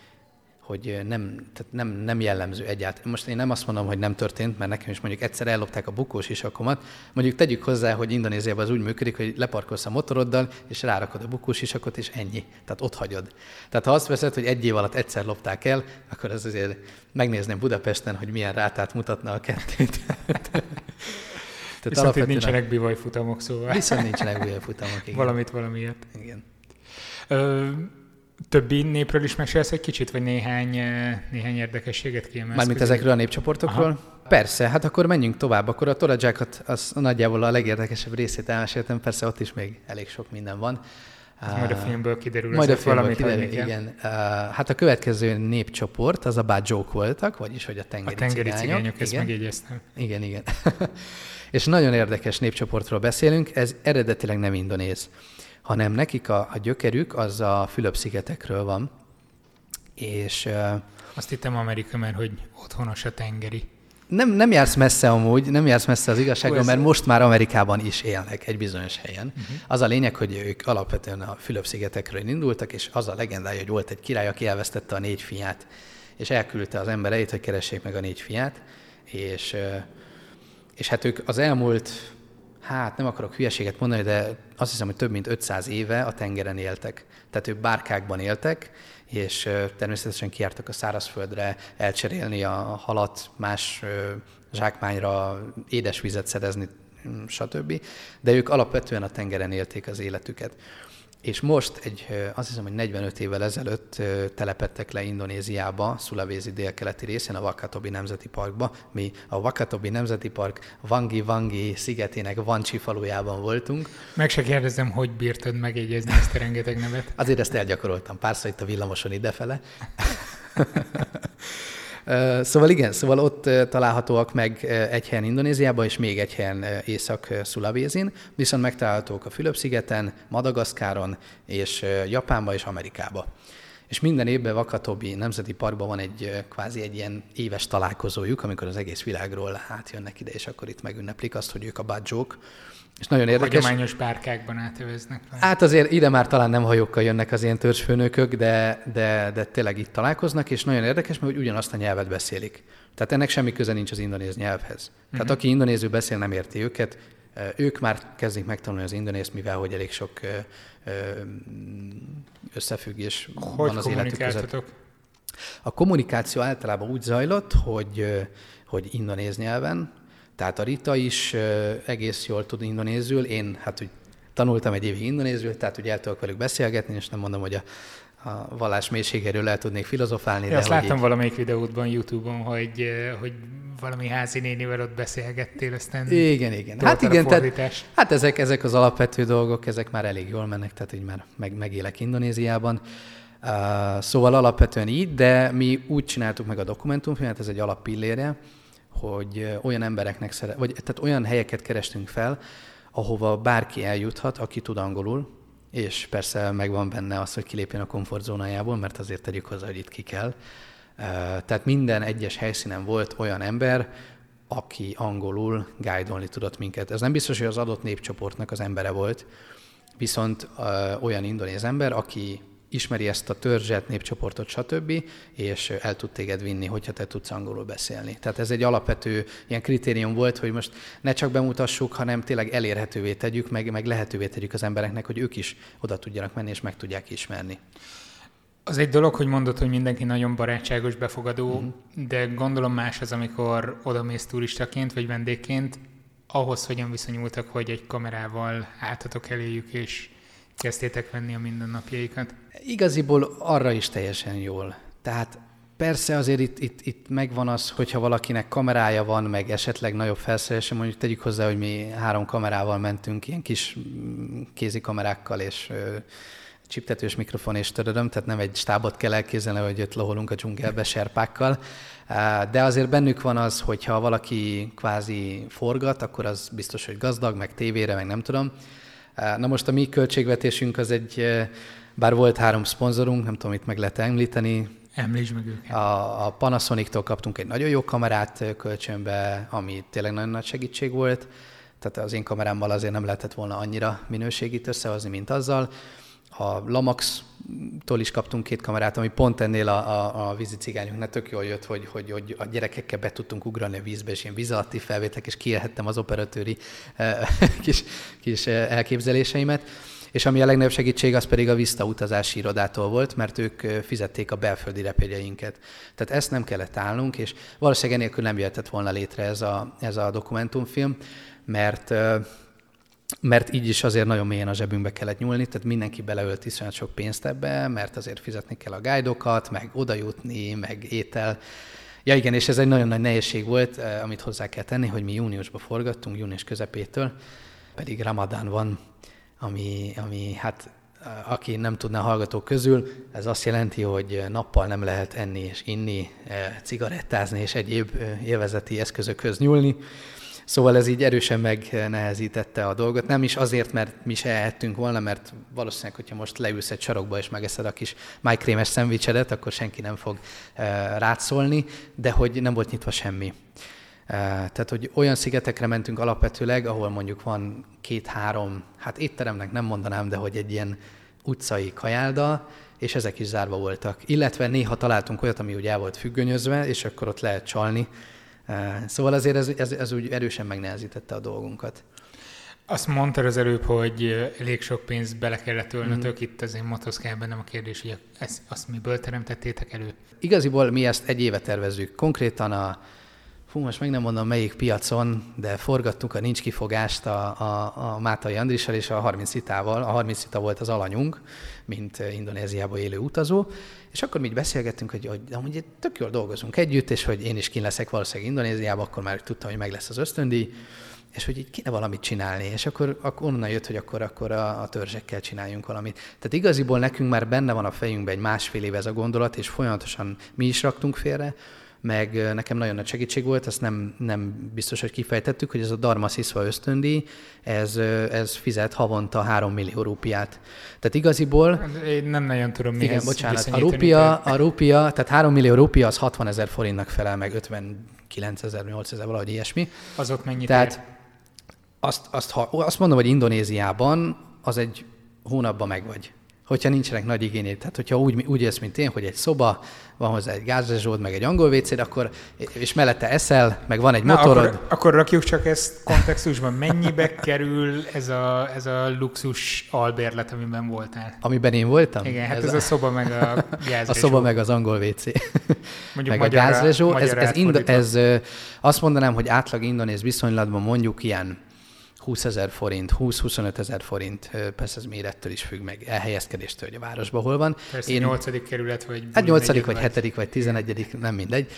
hogy nem, tehát nem, nem jellemző egyáltalán. Most én nem azt mondom, hogy nem történt, mert nekem is mondjuk egyszer ellopták a bukós isakomat. Mondjuk tegyük hozzá, hogy Indonéziában az úgy működik, hogy leparkolsz a motoroddal, és rárakod a bukós isakot, és ennyi. Tehát ott hagyod. Tehát ha azt veszed, hogy egy év alatt egyszer lopták el, akkor az azért megnézném Budapesten, hogy milyen rátát mutatna a kettőt. Tehát Viszont itt nincsenek bivajfutamok, szóval. Viszont nincsenek bivajfutamok, igen. Valamit valamiért. Igen. Ö, többi népről is mesélsz egy kicsit, vagy néhány, eh, néhány érdekességet kiemelsz? Mármint közül? ezekről a népcsoportokról? Aha. Persze, hát akkor menjünk tovább. Akkor a toradzsákat, az nagyjából a legérdekesebb részét elmeséltem, persze ott is még elég sok minden van. Majd a filmből kiderül, Majd a filmből valamit kiderül, igen. Uh, hát a következő népcsoport az a bádzsók voltak, vagyis hogy a tengeri, a tengeri cigányok. cigányok ezt megjegyeztem. Igen, igen. És nagyon érdekes népcsoportról beszélünk, ez eredetileg nem indonéz hanem nekik a, a gyökerük az a Fülöp-szigetekről van. És, Azt hittem Amerika, mert hogy otthonos a tengeri. Nem, nem jársz messze amúgy, nem jársz messze az igazságról, mert most már Amerikában is élnek egy bizonyos helyen. Uh-huh. Az a lényeg, hogy ők alapvetően a Fülöp-szigetekről indultak, és az a legendája, hogy volt egy király, aki elvesztette a négy fiát, és elküldte az embereit, hogy keressék meg a négy fiát, és, és hát ők az elmúlt hát nem akarok hülyeséget mondani, de azt hiszem, hogy több mint 500 éve a tengeren éltek. Tehát ők bárkákban éltek, és természetesen kiártak a szárazföldre elcserélni a halat, más zsákmányra édesvizet szerezni, stb. De ők alapvetően a tengeren élték az életüket. És most egy, azt hiszem, hogy 45 évvel ezelőtt telepettek le Indonéziába, Sulawesi délkeleti részén, a Wakatobi Nemzeti Parkba. Mi a Wakatobi Nemzeti Park Vangi Vangi szigetének Vancsi falujában voltunk. Meg se kérdezem, hogy bírtad megjegyezni ezt a rengeteg nevet. Azért ezt elgyakoroltam párszor itt a villamoson idefele. Szóval igen, szóval ott találhatóak meg egy helyen Indonéziában, és még egy helyen Észak-Szulavézin, viszont megtalálhatók a Fülöp-szigeten, Madagaszkáron, és Japánban és Amerikába. És minden évben Vakatobi Nemzeti Parkban van egy kvázi egy ilyen éves találkozójuk, amikor az egész világról átjönnek ide, és akkor itt megünneplik azt, hogy ők a badzsók, és nagyon érdekes. Hagyományos párkákban átöveznek. Hát azért ide már talán nem hajókkal jönnek az ilyen törzsfőnökök, de, de, de tényleg itt találkoznak, és nagyon érdekes, mert ugyanazt a nyelvet beszélik. Tehát ennek semmi köze nincs az indonéz nyelvhez. Uh-huh. Tehát aki indonézül beszél, nem érti őket. Ők már kezdik megtanulni az indonézt, mivel hogy elég sok összefüggés hogy van az életük között. A kommunikáció általában úgy zajlott, hogy, hogy indonéz nyelven, tehát a Rita is egész jól tud indonézül, én hát úgy tanultam egy évig indonézül, tehát úgy el tudok velük beszélgetni, és nem mondom, hogy a, a vallás mélységéről el tudnék filozofálni. Én de azt láttam így... valamelyik videódban YouTube-on, hogy, hogy valami házi nénivel ott beszélgettél, aztán Igen, igen. Hát igen, tehát, hát ezek, ezek az alapvető dolgok, ezek már elég jól mennek, tehát így már meg, megélek Indonéziában. Uh, szóval alapvetően így, de mi úgy csináltuk meg a dokumentumfilmet, ez egy alappillére, hogy olyan embereknek szeret, vagy tehát olyan helyeket kerestünk fel, ahova bárki eljuthat, aki tud angolul, és persze megvan benne az, hogy kilépjen a komfortzónájából, mert azért tegyük hozzá, hogy itt ki kell. Tehát minden egyes helyszínen volt olyan ember, aki angolul guide tudott minket. Ez nem biztos, hogy az adott népcsoportnak az embere volt, viszont olyan indonéz ember, aki ismeri ezt a törzset, népcsoportot, stb., és el tud téged vinni, hogyha te tudsz angolul beszélni. Tehát ez egy alapvető ilyen kritérium volt, hogy most ne csak bemutassuk, hanem tényleg elérhetővé tegyük, meg, meg lehetővé tegyük az embereknek, hogy ők is oda tudjanak menni, és meg tudják ismerni. Az egy dolog, hogy mondod, hogy mindenki nagyon barátságos, befogadó, uh-huh. de gondolom más az, amikor odamész turistaként vagy vendégként, ahhoz hogyan viszonyultak, hogy egy kamerával álltatok eléjük, és kezdtétek venni a mindennapjaikat? Igaziból arra is teljesen jól. Tehát persze azért itt, itt, itt megvan az, hogyha valakinek kamerája van, meg esetleg nagyobb felszerelése, mondjuk tegyük hozzá, hogy mi három kamerával mentünk, ilyen kis mm, kézikamerákkal és csiptetős mikrofon és törödöm, tehát nem egy stábot kell elképzelni, hogy ott loholunk a dzsungelbe serpákkal, de azért bennük van az, hogyha valaki kvázi forgat, akkor az biztos, hogy gazdag, meg tévére, meg nem tudom. Na most a mi költségvetésünk az egy, bár volt három szponzorunk, nem tudom, itt meg lehet említeni. Említsd meg őket. A, a Panasonic-tól kaptunk egy nagyon jó kamerát kölcsönbe, ami tényleg nagyon nagy segítség volt. Tehát az én kamerámmal azért nem lehetett volna annyira minőségit összehozni, mint azzal. A Lamax-tól is kaptunk két kamerát, ami pont ennél a, a, a vízi cigányoknak tök jól jött, hogy, hogy, hogy a gyerekekkel be tudtunk ugrani a vízbe, és ilyen víz alatti felvételek, és kiélhettem az operatőri eh, kis, kis eh, elképzeléseimet. És ami a legnagyobb segítség, az pedig a Vista utazási irodától volt, mert ők fizették a belföldi repjegyeinket. Tehát ezt nem kellett állnunk, és valószínűleg enélkül nem jöhetett volna létre ez a, ez a dokumentumfilm, mert mert így is azért nagyon mélyen a zsebünkbe kellett nyúlni, tehát mindenki beleölt iszonyat sok pénzt ebbe, mert azért fizetni kell a guidokat, meg oda jutni, meg étel. Ja igen, és ez egy nagyon nagy nehézség volt, amit hozzá kell tenni, hogy mi júniusban forgattunk, június közepétől, pedig Ramadán van, ami, ami hát eh, aki nem tudná hallgatók közül, ez azt jelenti, hogy nappal nem lehet enni és inni, eh, cigarettázni és egyéb élvezeti eszközökhöz nyúlni. Szóval ez így erősen megnehezítette a dolgot. Nem is azért, mert mi se ehettünk volna, mert valószínűleg, hogyha most leülsz egy sarokba és megeszed a kis májkrémes szendvicsedet, akkor senki nem fog uh, rátszólni, de hogy nem volt nyitva semmi. Tehát, hogy olyan szigetekre mentünk alapvetőleg, ahol mondjuk van két-három, hát étteremnek nem mondanám, de hogy egy ilyen utcai kajálda, és ezek is zárva voltak. Illetve néha találtunk olyat, ami ugye el volt függönyözve, és akkor ott lehet csalni, Szóval azért ez, ez, ez úgy erősen megnehezítette a dolgunkat. Azt mondtad az előbb, hogy elég sok pénzt bele kellett ölnötök, mm. itt azért motoszkál bennem a kérdés, hogy ezt, azt miből teremtettétek elő? Igaziból mi ezt egy éve tervezzük. Konkrétan a fú, most meg nem mondom melyik piacon, de forgattuk a nincs kifogást a, a, a Mátai Andrissal és a 30 itával. A 30 ita volt az alanyunk, mint Indonéziába élő utazó, és akkor mi így beszélgettünk, hogy, hogy amúgy tök jól dolgozunk együtt, és hogy én is kín leszek valószínűleg Indonéziába, akkor már tudtam, hogy meg lesz az ösztöndíj, és hogy így kéne valamit csinálni, és akkor, akkor onnan jött, hogy akkor, akkor a, a törzsekkel csináljunk valamit. Tehát igaziból nekünk már benne van a fejünkben egy másfél év ez a gondolat, és folyamatosan mi is raktunk félre, meg nekem nagyon nagy segítség volt, ezt nem, nem biztos, hogy kifejtettük, hogy ez a Dharma Sziszva ösztöndi, ez, ez fizet havonta 3 millió rúpiát. Tehát igaziból... Én nem nagyon tudom mihez Igen, bocsánat, a rúpia, a rúpia, tehát 3 millió rúpia az 60 ezer forintnak felel meg 59 ezer, 8 ezer, valahogy ilyesmi. Azok mennyit Tehát ér? azt, azt, ha, azt mondom, hogy Indonéziában az egy hónapban megvagy hogyha nincsenek nagy igényei. Tehát, hogyha úgy, úgy élsz, mint én, hogy egy szoba, van hozzá egy gázrezsód, meg egy angol WC, akkor, és mellette eszel, meg van egy Na, motorod. Akkor, akkor rakjuk csak ezt kontextusban. Mennyibe kerül ez a, ez a luxus albérlet, amiben voltál? Amiben én voltam? Igen, hát ez, ez a, a szoba meg a gázrezsó. A szoba meg az angol WC. Mondjuk meg a gázrezsó. Ez, ez, indo, ez, azt mondanám, hogy átlag indonéz viszonylatban mondjuk ilyen 20 ezer forint, 20-25 ezer forint, persze ez mérettől is függ meg, elhelyezkedéstől, hogy a városban hol van. Persze, Én, 8. kerület, vagy... Hát 8. vagy 7. vagy 11. nem mindegy.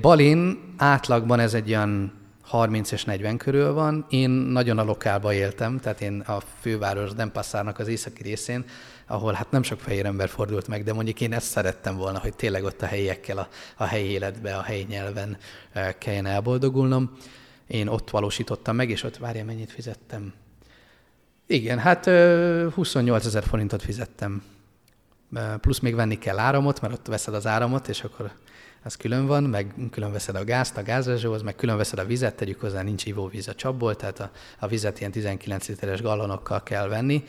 Balin átlagban ez egy olyan 30 és 40 körül van. Én nagyon a lokálba éltem, tehát én a főváros Denpasszárnak az északi részén, ahol hát nem sok fehér ember fordult meg, de mondjuk én ezt szerettem volna, hogy tényleg ott a helyiekkel, a, a helyi életbe, a helyi nyelven kelljen elboldogulnom. Én ott valósítottam meg, és ott várja, mennyit fizettem. Igen, hát 28 ezer forintot fizettem. Plusz még venni kell áramot, mert ott veszed az áramot, és akkor az külön van, meg külön veszed a gázt a gázrezsóhoz, meg külön veszed a vizet, tegyük hozzá, nincs ivóvíz a csapból, tehát a, a vizet ilyen 19 literes gallonokkal kell venni.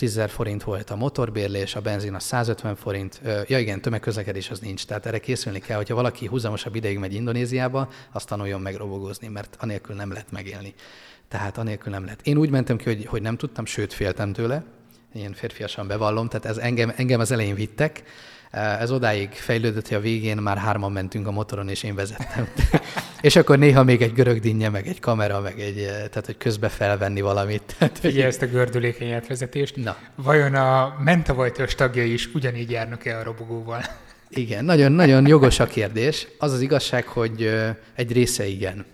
10 forint volt a motorbérlés, a benzin a 150 forint. Ja igen, tömegközlekedés az nincs, tehát erre készülni kell, hogyha valaki húzamosabb ideig megy Indonéziába, azt tanuljon meg robogozni, mert anélkül nem lehet megélni. Tehát anélkül nem lehet. Én úgy mentem ki, hogy, hogy nem tudtam, sőt féltem tőle, én férfiasan bevallom, tehát ez engem, engem az elején vittek, ez odáig fejlődött, hogy a végén már hárman mentünk a motoron, és én vezettem. és akkor néha még egy görög dinnye, meg egy kamera, meg egy, eh, tehát hogy közbe felvenni valamit. Tehát, Figyelj ezt a gördülékeny átvezetést. Na. Vajon a mentavajtós tagjai is ugyanígy járnak-e a robogóval? Igen, nagyon-nagyon jogos a kérdés. Az az igazság, hogy eh, egy része igen.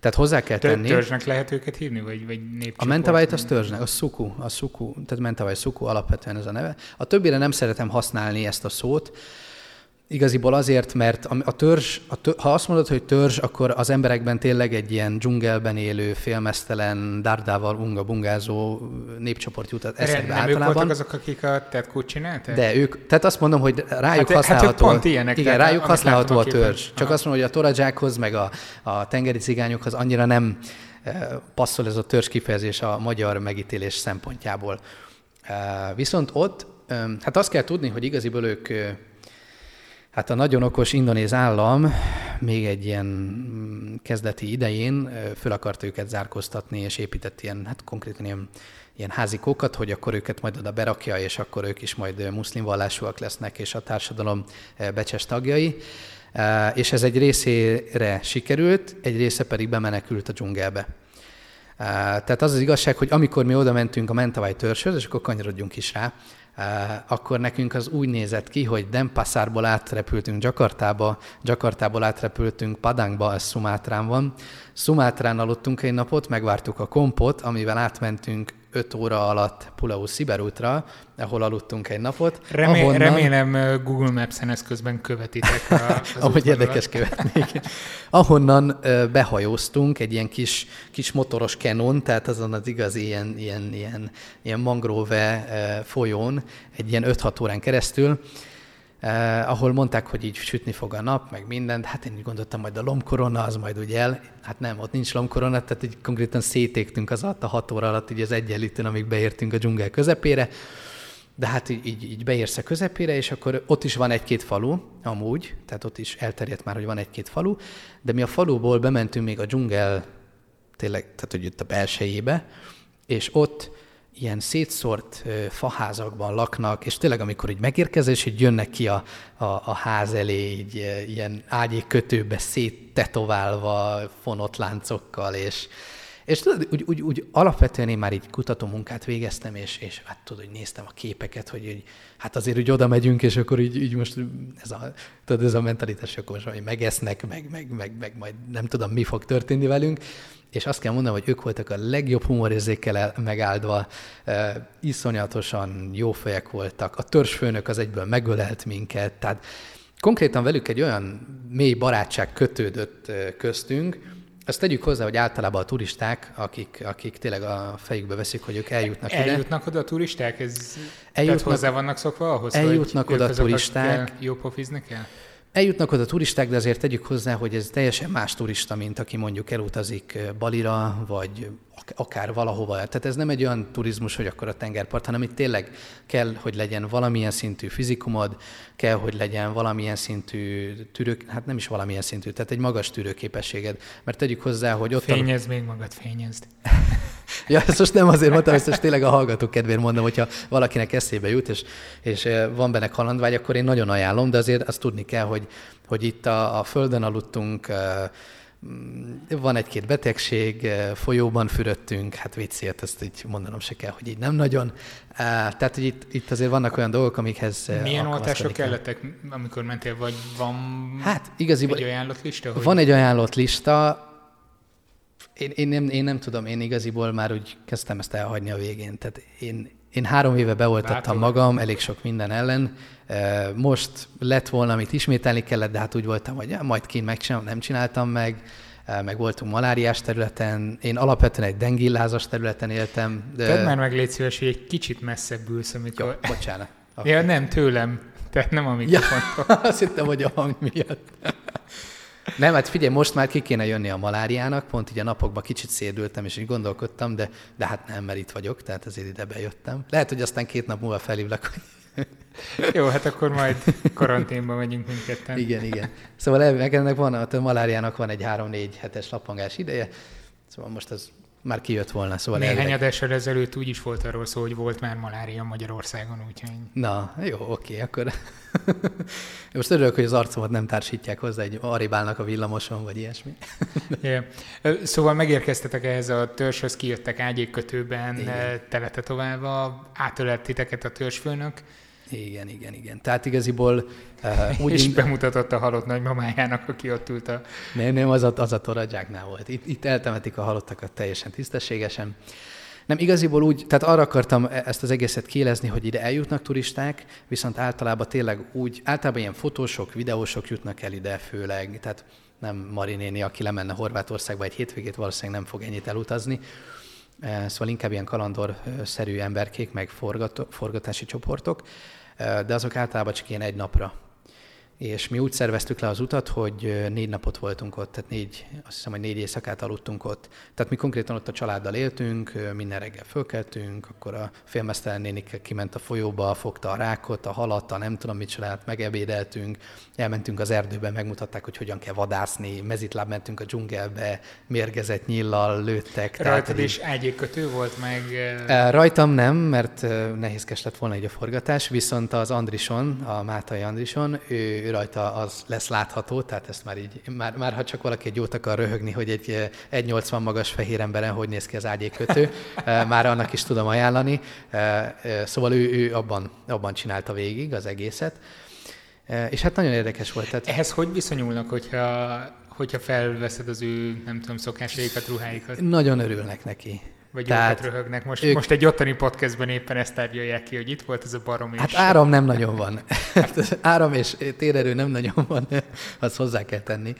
Tehát hozzá kell tenni. Törzsnek lehet őket hívni, vagy, vagy A mentavajt az törzsnek, a szuku, a szuku, tehát mentavajt szuku alapvetően ez a neve. A többire nem szeretem használni ezt a szót, Igaziból azért, mert a törzs, a törzs, ha azt mondod, hogy törzs, akkor az emberekben tényleg egy ilyen dzsungelben élő, félmeztelen, dárdával unga-bungázó népcsoport jut eszembe nem általában. ők voltak azok, akik a tetkút csinálták? De ők, tehát azt mondom, hogy rájuk hát, használható. Hát pont ilyenek, igen, tehát, rájuk használható a törzs. Csak Aha. azt mondom, hogy a toradzsákhoz, meg a, a tengeri cigányokhoz annyira nem eh, passzol ez a törzs kifejezés a magyar megítélés szempontjából. Eh, viszont ott, eh, hát azt kell tudni, hogy igaziból ők Hát a nagyon okos indonéz állam még egy ilyen mm, kezdeti idején föl akart őket zárkóztatni, és épített ilyen, hát konkrétan ilyen, ilyen házikókat, hogy akkor őket majd oda berakja, és akkor ők is majd muszlim vallásúak lesznek, és a társadalom becses tagjai. És ez egy részére sikerült, egy része pedig bemenekült a dzsungelbe. Tehát az az igazság, hogy amikor mi oda mentünk a Mentawai törzshöz, és akkor kanyarodjunk is rá, akkor nekünk az úgy nézett ki, hogy Denpasarból átrepültünk Jakartába, Jakartából átrepültünk Padangba, ez Szumátrán van. Szumátrán aludtunk egy napot, megvártuk a kompot, amivel átmentünk 5 óra alatt Pulau Sziberútra, ahol aludtunk egy napot. Remé- ahonnan... Remélem Google Maps-en ezt közben követitek. A, Ahogy érdekes követni. ahonnan behajóztunk egy ilyen kis, kis motoros kenon, tehát azon az igaz ilyen, ilyen, ilyen, ilyen mangrove folyón, egy ilyen 5-6 órán keresztül, eh, ahol mondták, hogy így sütni fog a nap, meg mindent. Hát én úgy gondoltam, majd a lomkorona az majd úgy el. Hát nem, ott nincs lomkorona, tehát így konkrétan szétégtünk az alatt a hat óra alatt, így az egyenlítőn, amíg beértünk a dzsungel közepére. De hát így, így, így beérsz a közepére, és akkor ott is van egy-két falu, amúgy, tehát ott is elterjedt már, hogy van egy-két falu, de mi a faluból bementünk még a dzsungel, tényleg, tehát hogy itt a belsejébe, és ott ilyen szétszórt faházakban laknak, és tényleg amikor így megérkezel, és így jönnek ki a, a, a ház elé, így ilyen ágyék kötőbe széttetoválva, fonott láncokkal, és, és tudod, úgy, úgy, úgy alapvetően én már így kutató munkát végeztem, és, és hát tudod, hogy néztem a képeket, hogy, hogy hát azért úgy oda megyünk, és akkor így, így most ez a, tudod, ez a mentalitás, akkor most hogy megesznek, meg, meg, meg, meg, majd nem tudom, mi fog történni velünk. És azt kell mondanom, hogy ők voltak a legjobb humorérzékkel megáldva, uh, iszonyatosan jó fejek voltak. A törzsfőnök az egyből megölelt minket, tehát konkrétan velük egy olyan mély barátság kötődött köztünk, azt tegyük hozzá, hogy általában a turisták, akik, akik tényleg a fejükbe veszik, hogy ők eljutnak eljutnak ide. Eljutnak oda a turisták? Ez, eljutnak, tehát hozzá vannak szokva ahhoz, eljutnak hogy oda a turisták. Jó pofizni kell? Eljutnak oda turisták, de azért tegyük hozzá, hogy ez teljesen más turista, mint aki mondjuk elutazik Balira, vagy akár valahova. Tehát ez nem egy olyan turizmus, hogy akkor a tengerpart, hanem itt tényleg kell, hogy legyen valamilyen szintű fizikumod, kell, hogy legyen valamilyen szintű tűrő, hát nem is valamilyen szintű, tehát egy magas tűrőképességed. Mert tegyük hozzá, hogy ott... Fényezd a... még magad, fényezd. ja, ezt most nem azért mondtam, ezt most tényleg a hallgatók kedvéért mondom, hogyha valakinek eszébe jut, és, és van benne kalandvágy, akkor én nagyon ajánlom, de azért azt tudni kell, hogy, hogy itt a, a földön aludtunk, Mm, van egy-két betegség, eh, folyóban fürödtünk, hát viccért, ezt így mondanom se kell, hogy így nem nagyon. Eh, tehát, hogy itt, itt azért vannak olyan dolgok, amikhez eh, Milyen oltások kellettek, amikor mentél, vagy van hát, igaziból egy ajánlott lista? Hogy... Van egy ajánlott lista, én, én, nem, én nem tudom, én igaziból már úgy kezdtem ezt elhagyni a végén. Tehát én, én három éve beoltattam magam, elég sok minden ellen. Most lett volna, amit ismételni kellett, de hát úgy voltam, hogy ja, majd kint megcsinálom, nem csináltam meg. Meg voltunk maláriás területen. Én alapvetően egy dengillázas területen éltem. De... Tedd már meg, légy szíves, hogy egy kicsit messzebb ülsz, amikor... Jó, bocsánat. Okay. Ja, nem tőlem, tehát nem a mikrofontól. Ja, azt hittem, hogy a hang miatt. Nem, hát figyelj, most már ki kéne jönni a maláriának, pont így a napokban kicsit szédültem, és így gondolkodtam, de, de hát nem, mert itt vagyok, tehát azért ide bejöttem. Lehet, hogy aztán két nap múlva felhívlak, hogy jó, hát akkor majd karanténba megyünk mindketten. Igen, igen. Szóval ennek van, a maláriának van egy 3-4 hetes lapangás ideje, szóval most ez már kijött volna. Szóval Néhány adással ezelőtt úgy is volt arról szó, hogy volt már malária Magyarországon, úgyhogy... Na, jó, oké, akkor... Most örülök, hogy az arcomat nem társítják hozzá, egy aribálnak a villamoson, vagy ilyesmi. yeah. Szóval megérkeztetek ehhez a törzshöz, kijöttek ágyékkötőben, teletetoválva, átölelt titeket a törzsfőnök. Igen, igen, igen. Tehát igaziból... Uh, úgy és in... bemutatott a halott nagymamájának, aki ott ült a... Nem, nem, az a, az a toradzsáknál volt. Itt, itt eltemetik a halottakat teljesen tisztességesen. Nem, igaziból úgy, tehát arra akartam e- ezt az egészet kélezni, hogy ide eljutnak turisták, viszont általában tényleg úgy, általában ilyen fotósok, videósok jutnak el ide főleg, tehát nem Marinéni, aki lemenne Horvátországba egy hétvégét, valószínűleg nem fog ennyit elutazni, e, szóval inkább ilyen kalandorszerű emberkék, meg forgatási csoportok, e, de azok általában csak ilyen egy napra és mi úgy szerveztük le az utat, hogy négy napot voltunk ott, tehát négy, azt hiszem, hogy négy éjszakát aludtunk ott. Tehát mi konkrétan ott a családdal éltünk, minden reggel fölkeltünk, akkor a félmeztelen nénik kiment a folyóba, fogta a rákot, a halat, a nem tudom mit csinált, megebédeltünk, elmentünk az erdőbe, megmutatták, hogy hogyan kell vadászni, mezitláb mentünk a dzsungelbe, mérgezett nyillal lőttek. Rajtad is ágyékötő volt meg? Rajtam nem, mert nehézkes lett volna egy a forgatás, viszont az Andrison, a Mátai Andrison, ő rajta az lesz látható, tehát ezt már így, már, már ha csak valaki egy jót akar röhögni, hogy egy 1,80 magas fehér emberen hogy néz ki az ágyékötő, eh, már annak is tudom ajánlani. Eh, eh, szóval ő, ő abban, abban csinálta végig az egészet. És hát nagyon érdekes volt. Tehát... Ehhez hogy viszonyulnak, hogyha, hogyha felveszed az ő, nem tudom, szokásaikat, ruháikat? Nagyon örülnek neki. Vagy Tehát röhögnek. Most, ők... most egy ottani podcastben éppen ezt tárgyalják ki, hogy itt volt ez a barom Hát áram nem nagyon van. Hát áram és térerő nem nagyon van, azt hozzá kell tenni.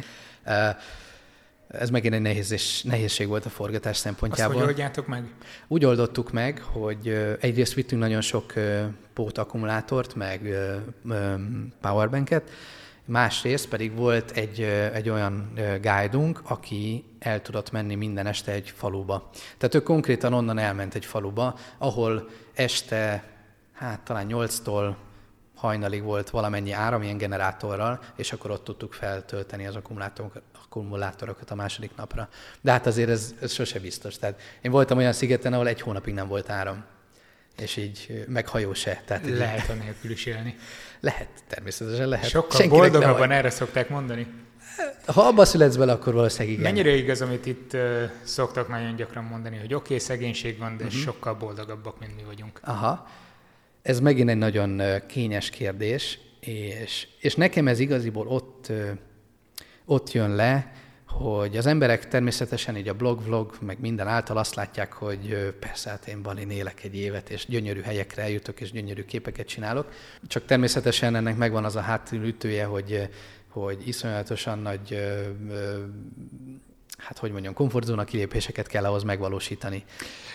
Ez megint egy nehéz, nehézség volt a forgatás szempontjából. Azt hogy oldjátok meg? Úgy oldottuk meg, hogy egyrészt vittünk nagyon sok pótakumulátort, meg powerbanket, Másrészt pedig volt egy, egy olyan guide aki el tudott menni minden este egy faluba. Tehát ő konkrétan onnan elment egy faluba, ahol este, hát talán 8-tól hajnalig volt valamennyi áram ilyen generátorral, és akkor ott tudtuk feltölteni az akkumulátorokat a második napra. De hát azért ez, ez sose biztos. Tehát én voltam olyan szigeten, ahol egy hónapig nem volt áram. És így meghajó se. Tehát lehet a nélkül is élni. Lehet, természetesen lehet. Sokkal Senkinek boldogabban erre szokták mondani. Ha abba születsz bele, akkor valószínűleg igen. Mennyire igaz, amit itt uh, szoktak nagyon gyakran mondani, hogy oké, okay, szegénység van, de uh-huh. sokkal boldogabbak, mint mi vagyunk. Aha. Ez megint egy nagyon kényes kérdés, és, és nekem ez igaziból ott, ott jön le, hogy az emberek természetesen így a blog, vlog, meg minden által azt látják, hogy persze, hát én Balin élek egy évet, és gyönyörű helyekre eljutok, és gyönyörű képeket csinálok. Csak természetesen ennek megvan az a háttérültője, hogy, hogy iszonyatosan nagy hát hogy mondjam, komfortzóna kilépéseket kell ahhoz megvalósítani.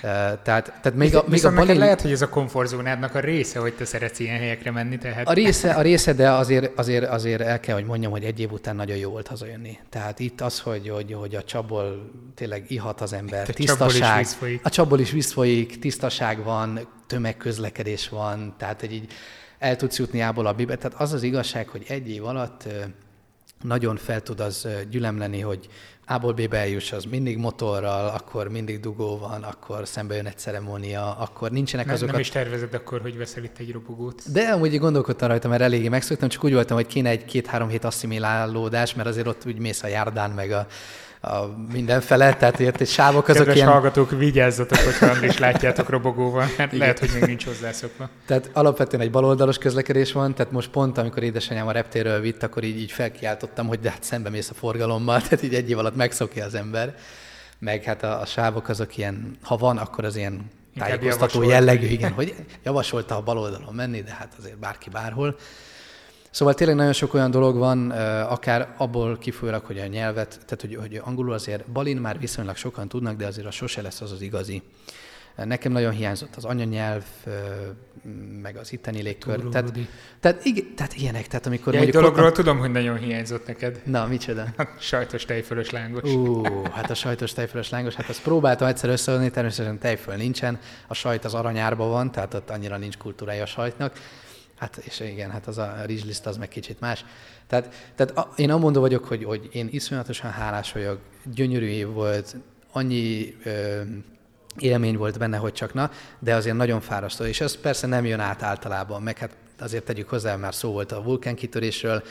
Tehát, tehát még a, még a balin... lehet, hogy ez a komfortzónádnak a része, hogy te szeretsz ilyen helyekre menni, tehát... A része, a része de azért, azért, azért el kell, hogy mondjam, hogy egy év után nagyon jó volt hazajönni. Tehát itt az, hogy, hogy, hogy a csapból tényleg ihat az ember, itt tisztaság. A csapból is vízfolyik, tisztaság van, tömegközlekedés van, tehát hogy így el tudsz jutni ából a bibe. Tehát az az igazság, hogy egy év alatt nagyon fel tud az gyülemleni, hogy A-ból B-be eljuss, az mindig motorral, akkor mindig dugó van, akkor szembe jön egy ceremónia, akkor nincsenek nem, azok. Nem is tervezed akkor, hogy veszel itt egy robogót. De amúgy gondolkodtam rajta, mert eléggé megszoktam, csak úgy voltam, hogy kéne egy két-három hét asszimilálódás, mert azért ott úgy mész a járdán, meg a a mindenfele, tehát ilyet egy sávok azok Kedves ilyen... hallgatók, vigyázzatok, hogyha is látjátok robogóval, mert Igen. lehet, hogy még nincs hozzászokva. Tehát alapvetően egy baloldalos közlekedés van, tehát most pont, amikor édesanyám a reptéről vitt, akkor így, így felkiáltottam, hogy de hát szembe mész a forgalommal, tehát így egy év alatt megszokja az ember. Meg hát a, a sávok azok ilyen, ha van, akkor az ilyen tájékoztató jellegű, igen, hogy javasolta a baloldalon menni, de hát azért bárki bárhol. Szóval tényleg nagyon sok olyan dolog van, akár abból kifolyólag, hogy a nyelvet, tehát hogy, hogy angolul azért Balin már viszonylag sokan tudnak, de azért a sose lesz az az igazi. Nekem nagyon hiányzott az anyanyelv, meg az itteni légkör. Tehát, tehát, igen, tehát ilyenek. Tehát amikor ja, mondjuk egy dologról ottan... tudom, hogy nagyon hiányzott neked. Na, micsoda? A sajtos tejfölös lángos. Ú, hát a sajtos tejfölös lángos, hát azt próbáltam egyszer összehozni, természetesen tejföl nincsen, a sajt az aranyárban van, tehát ott annyira nincs kultúrája a sajtnak Hát és igen, hát az a rizsliszt az meg kicsit más. Tehát, tehát a, én amondó vagyok, hogy, hogy én iszonyatosan hálás vagyok, gyönyörű év volt, annyi ö, élmény volt benne, hogy csak na, de azért nagyon fárasztó, és ez persze nem jön át általában, meg hát azért tegyük hozzá, már szó volt a vulkánkitörésről,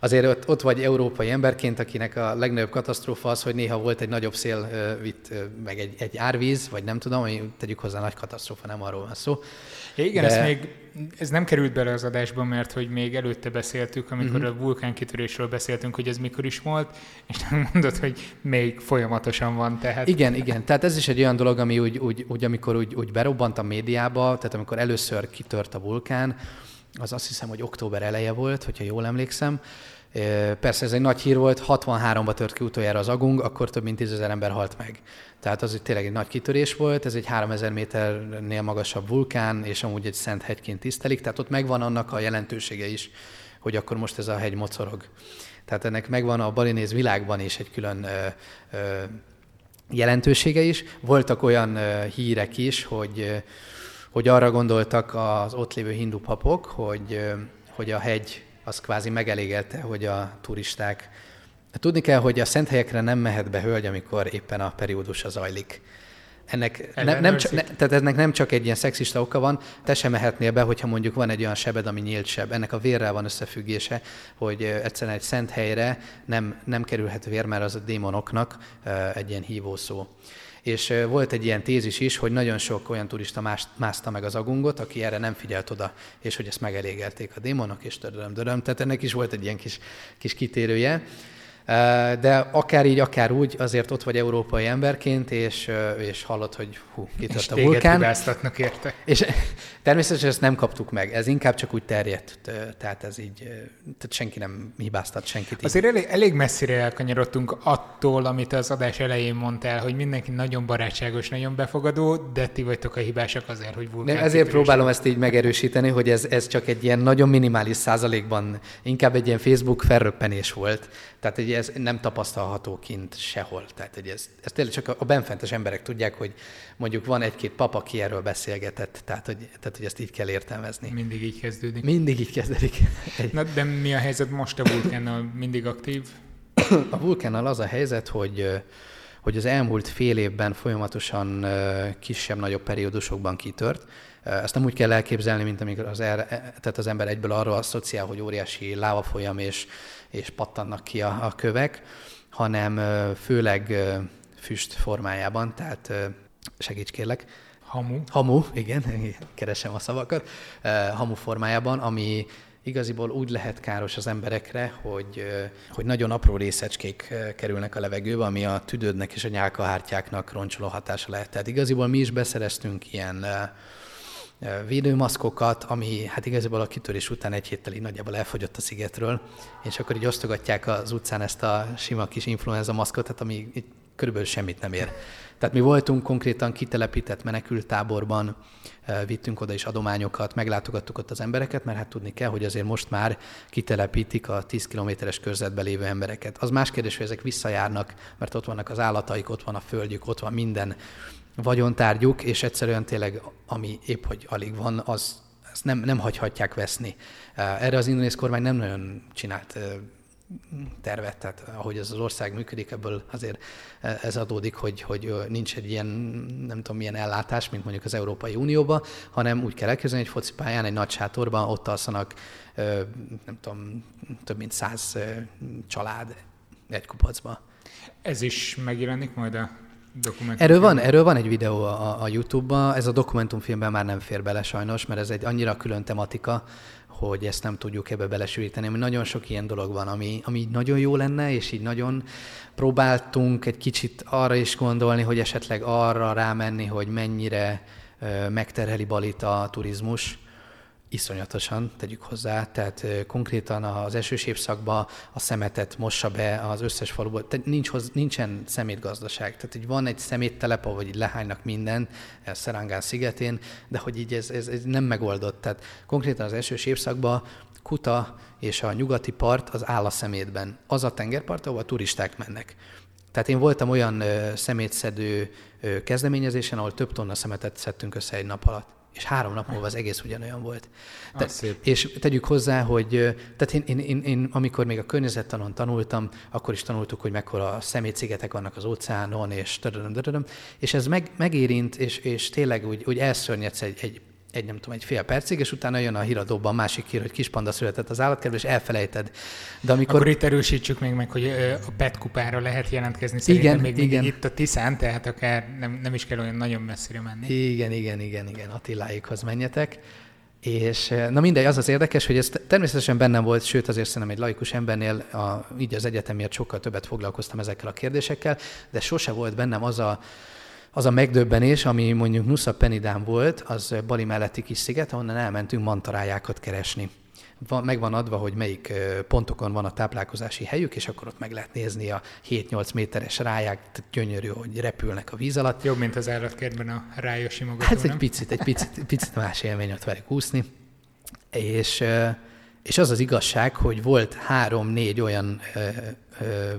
azért ott, ott vagy európai emberként, akinek a legnagyobb katasztrófa az, hogy néha volt egy nagyobb szél, vitt meg egy, egy árvíz, vagy nem tudom, hogy tegyük hozzá nagy katasztrófa, nem arról van szó. Ja, igen, De... ez még ez nem került bele az adásba, mert hogy még előtte beszéltük, amikor uh-huh. a vulkánkitörésről beszéltünk, hogy ez mikor is volt, és nem mondod, hogy még folyamatosan van. Tehát... Igen, igen. Tehát ez is egy olyan dolog, ami úgy, úgy, úgy amikor úgy, úgy berobbant a médiába, tehát amikor először kitört a vulkán, az azt hiszem, hogy október eleje volt, hogyha jól emlékszem. Persze ez egy nagy hír volt, 63-ba tört ki utoljára az agung, akkor több mint 10 ember halt meg. Tehát az tényleg egy nagy kitörés volt, ez egy 3000 méternél magasabb vulkán, és amúgy egy szent hegyként tisztelik, tehát ott megvan annak a jelentősége is, hogy akkor most ez a hegy mocorog. Tehát ennek megvan a balinéz világban is egy külön ö, ö, jelentősége is. Voltak olyan ö, hírek is, hogy, hogy arra gondoltak az ott lévő hindu papok, hogy, hogy a hegy az kvázi megelégelte, hogy a turisták Tudni kell, hogy a szent helyekre nem mehet be hölgy, amikor éppen a periódusa zajlik. Ennek ne, nem csak, ne, tehát ennek nem csak egy ilyen szexista oka van, te sem mehetnél be, hogyha mondjuk van egy olyan sebed, ami nyílt seb. Ennek a vérrel van összefüggése, hogy egyszerűen egy szent helyre nem, nem kerülhet vér, mert az a démonoknak egy ilyen hívószó. És volt egy ilyen tézis is, hogy nagyon sok olyan turista mászta meg az agungot, aki erre nem figyelt oda, és hogy ezt megelégelték a démonok, és töröm, töröm. Tehát ennek is volt egy ilyen kis, kis kitérője. De akár így, akár úgy, azért ott vagy európai emberként, és, és hallod, hogy hú, kitört a vulkán. érte. És természetesen ezt nem kaptuk meg, ez inkább csak úgy terjedt, tehát ez így, tehát senki nem hibáztat senkit. Azért elég, elég messzire elkanyarodtunk attól, amit az adás elején mondtál, hogy mindenki nagyon barátságos, nagyon befogadó, de ti vagytok a hibásak azért, hogy vulkán. Nem, ezért próbálom ezt így megerősíteni, hogy ez, ez csak egy ilyen nagyon minimális százalékban, inkább egy ilyen Facebook felröppenés volt. Tehát egy ez nem tapasztalható kint sehol. Tehát hogy ez, ez tényleg csak a benfentes emberek tudják, hogy mondjuk van egy-két pap, aki erről beszélgetett, tehát hogy, tehát hogy ezt így kell értelmezni. Mindig így kezdődik. Mindig így kezdődik. Egy... Na, de mi a helyzet most a vulkánnal? Mindig aktív? A vulkánnal az a helyzet, hogy hogy az elmúlt fél évben folyamatosan kisebb-nagyobb periódusokban kitört. Ezt nem úgy kell elképzelni, mint amikor az, er, tehát az ember egyből arról asszociál, hogy óriási lávafolyam és, és pattannak ki a, a kövek, hanem főleg füst formájában, tehát segíts kérlek. Hamu. Hamu, igen, keresem a szavakat. Hamu formájában, ami igaziból úgy lehet káros az emberekre, hogy, hogy nagyon apró részecskék kerülnek a levegőbe, ami a tüdődnek és a nyálkahártyáknak roncsoló hatása lehet. Tehát igaziból mi is beszereztünk ilyen védőmaszkokat, ami hát igazából a kitörés után egy héttel így nagyjából elfogyott a szigetről, és akkor így osztogatják az utcán ezt a sima kis influenza maszkot, hát ami így körülbelül semmit nem ér. Tehát mi voltunk konkrétan kitelepített menekültáborban, vittünk oda is adományokat, meglátogattuk ott az embereket, mert hát tudni kell, hogy azért most már kitelepítik a 10 kilométeres körzetben lévő embereket. Az más kérdés, hogy ezek visszajárnak, mert ott vannak az állataik, ott van a földjük, ott van minden vagyontárgyuk, és egyszerűen tényleg, ami épp hogy alig van, az ezt nem, nem hagyhatják veszni. Erre az indonéz kormány nem nagyon csinált tervet, tehát ahogy ez az ország működik, ebből azért ez adódik, hogy, hogy nincs egy ilyen, nem tudom milyen ellátás, mint mondjuk az Európai Unióban, hanem úgy kell elképzelni, egy focipályán, egy nagy sátorban ott alszanak, nem tudom, több mint száz család egy kupacba. Ez is megjelenik majd a Erről van, erről van egy videó a, a YouTube-ban, ez a dokumentumfilmben már nem fér bele sajnos, mert ez egy annyira külön tematika, hogy ezt nem tudjuk ebbe belesülíteni. Nagyon sok ilyen dolog van, ami, ami nagyon jó lenne, és így nagyon próbáltunk egy kicsit arra is gondolni, hogy esetleg arra rámenni, hogy mennyire megterheli Balit a turizmus, iszonyatosan, tegyük hozzá, tehát konkrétan az esős évszakban a szemetet mossa be az összes faluból, tehát nincs hoz, nincsen szemétgazdaság, tehát hogy van egy szeméttelep, ahol így lehánynak minden, Szerangán szigetén, de hogy így ez, ez, ez nem megoldott, tehát konkrétan az esős évszakban Kuta és a nyugati part az áll a szemétben. Az a tengerpart, ahol a turisták mennek. Tehát én voltam olyan ö, szemétszedő ö, kezdeményezésen, ahol több tonna szemetet szedtünk össze egy nap alatt és három nap múlva az egész ugyanolyan volt. Te, és tegyük hozzá, hogy tehát én, én, én, én, amikor még a környezettanon tanultam, akkor is tanultuk, hogy mekkora szemétszigetek vannak az óceánon, és tadadam, és ez meg, megérint, és, és tényleg úgy, úgy elszörnyedsz egy, egy egy nem tudom, egy fél percig, és utána jön a híradóban a másik hír, hogy kispanda született az állatkertben, és elfelejted. De amikor... Akkor itt erősítsük még meg, hogy a PET kupára lehet jelentkezni. Szerintem igen, még igen. itt a Tiszán, tehát akár nem, nem is kell olyan nagyon messzire menni. Igen, igen, igen, igen, Attiláikhoz menjetek. És na mindegy, az az érdekes, hogy ez természetesen bennem volt, sőt azért szerintem egy laikus embernél, a, így az egyetemért sokkal többet foglalkoztam ezekkel a kérdésekkel, de sose volt bennem az a, az a megdöbbenés, ami mondjuk Nusa Penidán volt, az Bali melletti kis sziget, ahonnan elmentünk mantarájákat keresni. Van, meg van adva, hogy melyik pontokon van a táplálkozási helyük, és akkor ott meg lehet nézni a 7-8 méteres ráják, gyönyörű, hogy repülnek a víz alatt. Jobb, mint az állatkertben a rájosi maga. Hát egy picit, egy picit, picit más élmény ott velük úszni. És, és az az igazság, hogy volt három-négy olyan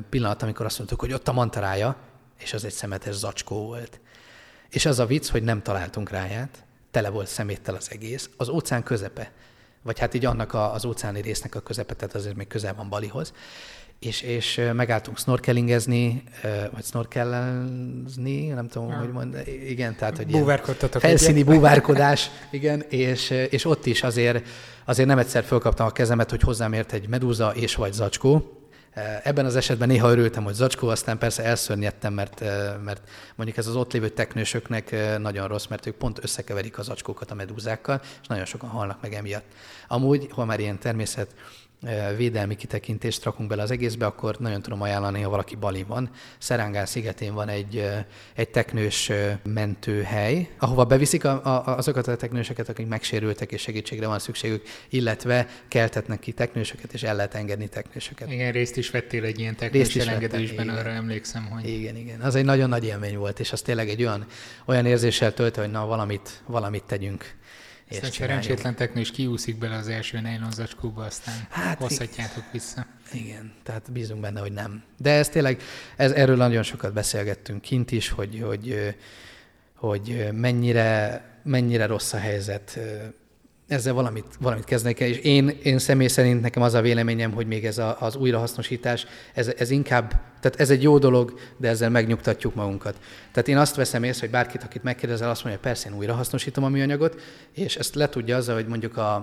pillanat, amikor azt mondtuk, hogy ott a mantarája, és az egy szemetes zacskó volt. És az a vicc, hogy nem találtunk ráját, tele volt szeméttel az egész, az óceán közepe, vagy hát így annak a, az óceáni résznek a közepe, tehát azért még közel van Balihoz, és, és megálltunk snorkelingezni, vagy snorkelezni, nem tudom, ja. hogy mond, igen, tehát hogy Búvárkodtatok felszíni búvárkodás, igen, és, és ott is azért, azért nem egyszer fölkaptam a kezemet, hogy hozzám ért egy medúza és vagy zacskó, Ebben az esetben néha örültem, hogy zacskó, aztán persze elszörnyedtem, mert, mert mondjuk ez az ott lévő teknősöknek nagyon rossz, mert ők pont összekeverik a zacskókat a medúzákkal, és nagyon sokan halnak meg emiatt. Amúgy, ha már ilyen természet védelmi kitekintést rakunk bele az egészbe, akkor nagyon tudom ajánlani, ha valaki Bali van. Szerángán szigetén van egy, egy teknős mentőhely, ahova beviszik a, a, azokat a teknősöket, akik megsérültek és segítségre van szükségük, illetve keltetnek ki teknősöket, és el lehet engedni teknősöket. Igen, részt is vettél egy ilyen teknős elengedésben, arra emlékszem, hogy... Igen, igen. Az egy nagyon nagy élmény volt, és az tényleg egy olyan, olyan érzéssel tölt, hogy na, valamit, valamit tegyünk és egy szerencsétlen teknő is kiúszik bele az első nylon zacskóba, aztán hát, hozhatjátok vissza. Igen, tehát bízunk benne, hogy nem. De ez tényleg, ez, erről nagyon sokat beszélgettünk kint is, hogy, hogy, hogy mennyire, mennyire rossz a helyzet ezzel valamit, valamit kezdeni kell, és én, én személy szerint nekem az a véleményem, hogy még ez a, az újrahasznosítás, ez, ez inkább, tehát ez egy jó dolog, de ezzel megnyugtatjuk magunkat. Tehát én azt veszem észre, hogy bárkit, akit megkérdezel, azt mondja, hogy persze én újrahasznosítom a műanyagot, és ezt le tudja azzal, hogy mondjuk a,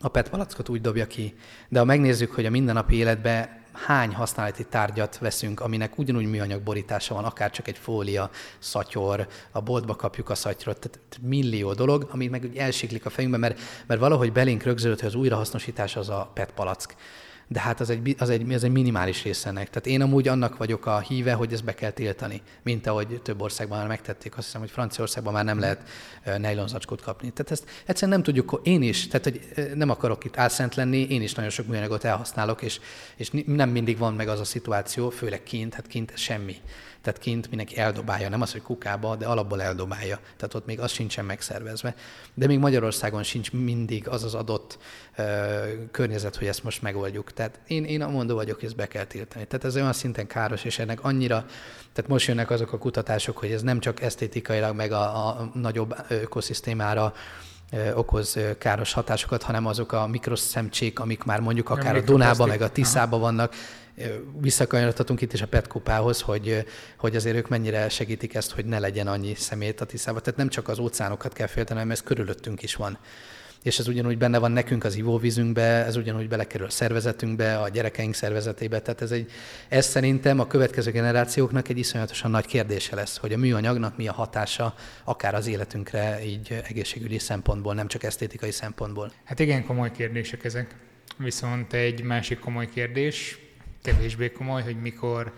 a PET palackot úgy dobja ki. De ha megnézzük, hogy a mindennapi életben hány használati tárgyat veszünk, aminek ugyanúgy műanyag borítása van, akár csak egy fólia, szatyor, a boltba kapjuk a szatyrot, tehát millió dolog, ami meg elsiklik a fejünkbe, mert, mert valahogy belénk rögződött, hogy az újrahasznosítás az a PET palack de hát az egy, az egy, az egy minimális része ennek. Tehát én amúgy annak vagyok a híve, hogy ezt be kell tiltani, mint ahogy több országban már megtették. Azt hiszem, hogy Franciaországban már nem lehet nejlonzacskót kapni. Tehát ezt egyszerűen nem tudjuk, én is, tehát hogy nem akarok itt álszent lenni, én is nagyon sok műanyagot elhasználok, és, és nem mindig van meg az a szituáció, főleg kint, hát kint semmi. Tehát kint mindenki eldobálja, nem az, hogy kukába, de alapból eldobálja. Tehát ott még az sincsen megszervezve. De még Magyarországon sincs mindig az az adott ö, környezet, hogy ezt most megoldjuk. Tehát én, én mondó vagyok, hogy ezt be kell tiltani. Tehát ez olyan szinten káros, és ennek annyira, tehát most jönnek azok a kutatások, hogy ez nem csak esztétikailag, meg a, a nagyobb ökoszisztémára okoz káros hatásokat, hanem azok a mikroszemcsék, amik már mondjuk akár a, a Dunában, meg a Tiszában vannak, visszakanyarodhatunk itt is a Petkupához, hogy, hogy azért ők mennyire segítik ezt, hogy ne legyen annyi szemét a Tiszába. Tehát nem csak az óceánokat kell félteni, hanem ez körülöttünk is van. És ez ugyanúgy benne van nekünk az ivóvízünkbe, ez ugyanúgy belekerül a szervezetünkbe, a gyerekeink szervezetébe. Tehát ez, egy, ez szerintem a következő generációknak egy iszonyatosan nagy kérdése lesz, hogy a műanyagnak mi a hatása akár az életünkre, így egészségügyi szempontból, nem csak esztétikai szempontból. Hát igen, komoly kérdések ezek. Viszont egy másik komoly kérdés, kevésbé komoly, hogy mikor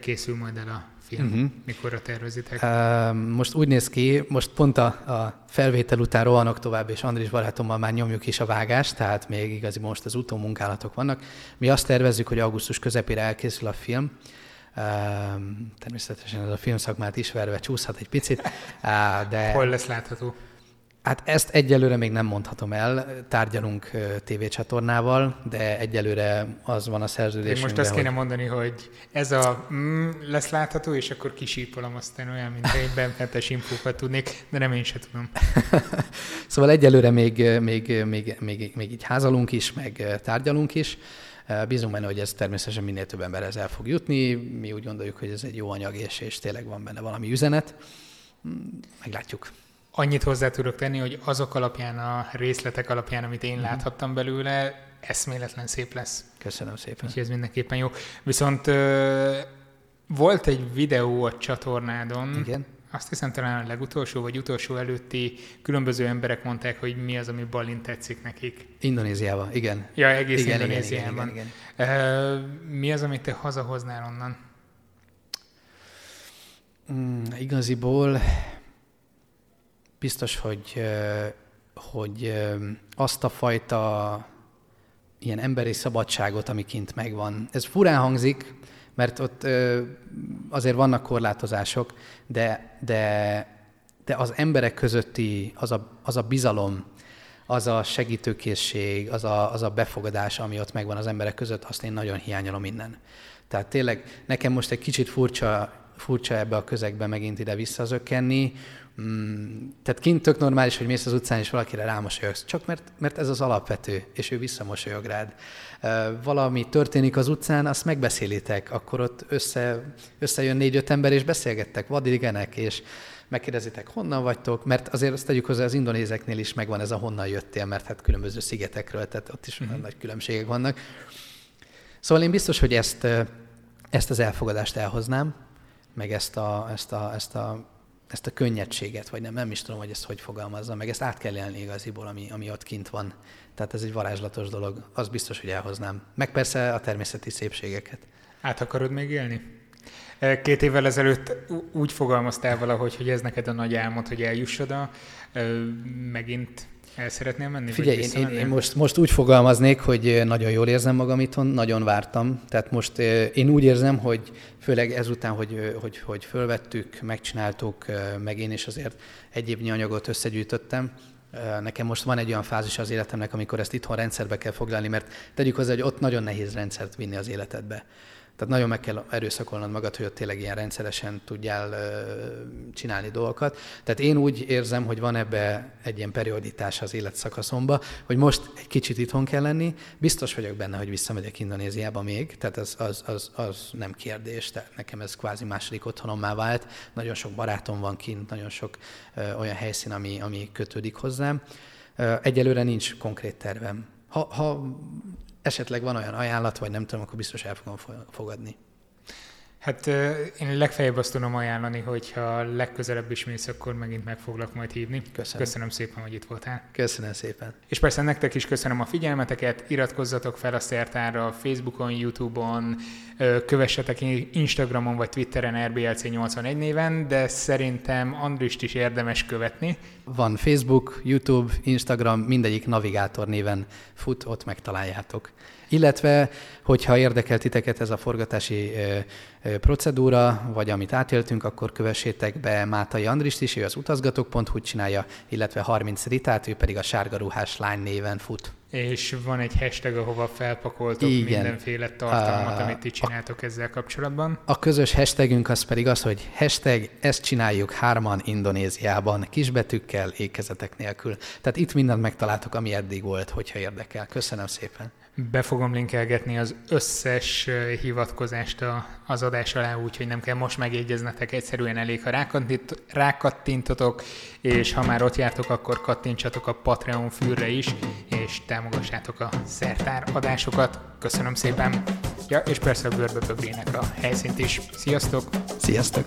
készül majd el a film, uh-huh. mikorra tervezitek? Uh, most úgy néz ki, most pont a, a felvétel után rohanok tovább, és Andris barátommal már nyomjuk is a vágást, tehát még igazi most az utómunkálatok vannak. Mi azt tervezzük, hogy augusztus közepére elkészül a film, Uh, természetesen ez a filmszakmát ismerve csúszhat egy picit, uh, de... Hol lesz látható? Hát ezt egyelőre még nem mondhatom el, tárgyalunk tévécsatornával, de egyelőre az van a szerződésünkben. Most azt kéne hogy... mondani, hogy ez a mm, lesz látható, és akkor kisípolom aztán olyan, mint egy benfentes infókat tudnék, de nem én se tudom. szóval egyelőre még, még, még, még, még így házalunk is, meg tárgyalunk is. Bízunk benne, hogy ez természetesen minél több emberhez el fog jutni. Mi úgy gondoljuk, hogy ez egy jó anyag, és, és tényleg van benne valami üzenet. Mm, meglátjuk. Annyit hozzá tudok tenni, hogy azok alapján, a részletek alapján, amit én mm. láthattam belőle, eszméletlen szép lesz. Köszönöm szépen. Úgyhogy ez mindenképpen jó. Viszont volt egy videó a csatornádon, Igen. azt hiszem talán a legutolsó vagy utolsó előtti különböző emberek mondták, hogy mi az, ami Balint tetszik nekik. Indonéziában, igen. Ja, egész igen, Indonéziában. Igen, igen, igen, igen. mi az, amit te hazahoznál onnan? Mm, igaziból biztos, hogy, hogy azt a fajta ilyen emberi szabadságot, ami kint megvan. Ez furán hangzik, mert ott azért vannak korlátozások, de, de, de az emberek közötti az a, az a bizalom, az a segítőkészség, az a, az a befogadás, ami ott megvan az emberek között, azt én nagyon hiányolom innen. Tehát tényleg nekem most egy kicsit furcsa, furcsa ebbe a közegbe megint ide visszazökkenni, Mm, tehát kint tök normális, hogy mész az utcán, és valakire rámosolyogsz, csak mert, mert ez az alapvető, és ő visszamosolyog rád. Valami történik az utcán, azt megbeszélitek, akkor ott össze, összejön négy-öt ember, és beszélgettek, vadigenek, és megkérdezitek, honnan vagytok, mert azért azt tegyük hozzá, az indonézeknél is megvan ez a honnan jöttél, mert hát különböző szigetekről, tehát ott is uh-huh. nagy különbségek vannak. Szóval én biztos, hogy ezt, ezt az elfogadást elhoznám, meg ezt a, ezt a, ezt a ezt a könnyedséget, vagy nem, nem is tudom, hogy ezt hogy fogalmazza, meg ezt át kell élni igaziból, ami, ami ott kint van. Tehát ez egy varázslatos dolog, az biztos, hogy elhoznám. Meg persze a természeti szépségeket. Át akarod még élni? Két évvel ezelőtt úgy fogalmaztál valahogy, hogy ez neked a nagy álmod, hogy eljuss oda. Megint el szeretnél menni? Figyelj, én, én, én most, most úgy fogalmaznék, hogy nagyon jól érzem magam itthon, nagyon vártam. Tehát most én úgy érzem, hogy főleg ezután, hogy, hogy, hogy fölvettük, megcsináltuk, meg én is azért egy évnyi anyagot összegyűjtöttem, Nekem most van egy olyan fázis az életemnek, amikor ezt itthon rendszerbe kell foglalni, mert tegyük hozzá, hogy ott nagyon nehéz rendszert vinni az életedbe. Tehát nagyon meg kell erőszakolnod magad, hogy ott tényleg ilyen rendszeresen tudjál csinálni dolgokat. Tehát én úgy érzem, hogy van ebbe egy ilyen perioditás az életszakaszomba, hogy most egy kicsit itthon kell lenni. Biztos vagyok benne, hogy visszamegyek Indonéziába még, tehát az, az, az, az nem kérdés. Tehát nekem ez kvázi második otthonommá vált. Nagyon sok barátom van kint, nagyon sok ö, olyan helyszín, ami, ami kötődik hozzám. Egyelőre nincs konkrét tervem. Ha, ha esetleg van olyan ajánlat, vagy nem tudom, akkor biztos el fogom fogadni. Hát én legfeljebb azt tudom ajánlani, hogy ha legközelebb is mész, akkor megint meg foglak majd hívni. Köszönöm. Köszönöm szépen, hogy itt voltál. Köszönöm szépen. És persze nektek is köszönöm a figyelmeteket, iratkozzatok fel a Szertárra, Facebookon, Youtube-on, kövessetek Instagramon vagy Twitteren RBLC81 néven, de szerintem Andrist is érdemes követni. Van Facebook, YouTube, Instagram, mindegyik navigátor néven fut, ott megtaláljátok. Illetve, hogyha érdekel titeket ez a forgatási procedúra, vagy amit átéltünk, akkor kövessétek be Mátai Andrist is, ő az utazgatók.hu csinálja, illetve 30 Ritát, ő pedig a sárga ruhás lány néven fut. És van egy hashtag, ahova felpakoltok Igen. mindenféle tartalmat, a, amit ti csináltok a, ezzel kapcsolatban. A közös hashtagünk az pedig az, hogy hashtag ezt csináljuk hárman Indonéziában, kisbetűkkel, ékezetek nélkül. Tehát itt mindent megtaláltok, ami eddig volt, hogyha érdekel. Köszönöm szépen. Be fogom linkelgetni az összes hivatkozást az adás alá, úgyhogy nem kell most megjegyeznetek, egyszerűen elég, ha rákattintotok, és ha már ott jártok, akkor kattintsatok a Patreon fűrre is, és támogassátok a szertár adásokat. Köszönöm szépen! Ja, és persze a görböbögrének a helyszínt is. Sziasztok! Sziasztok!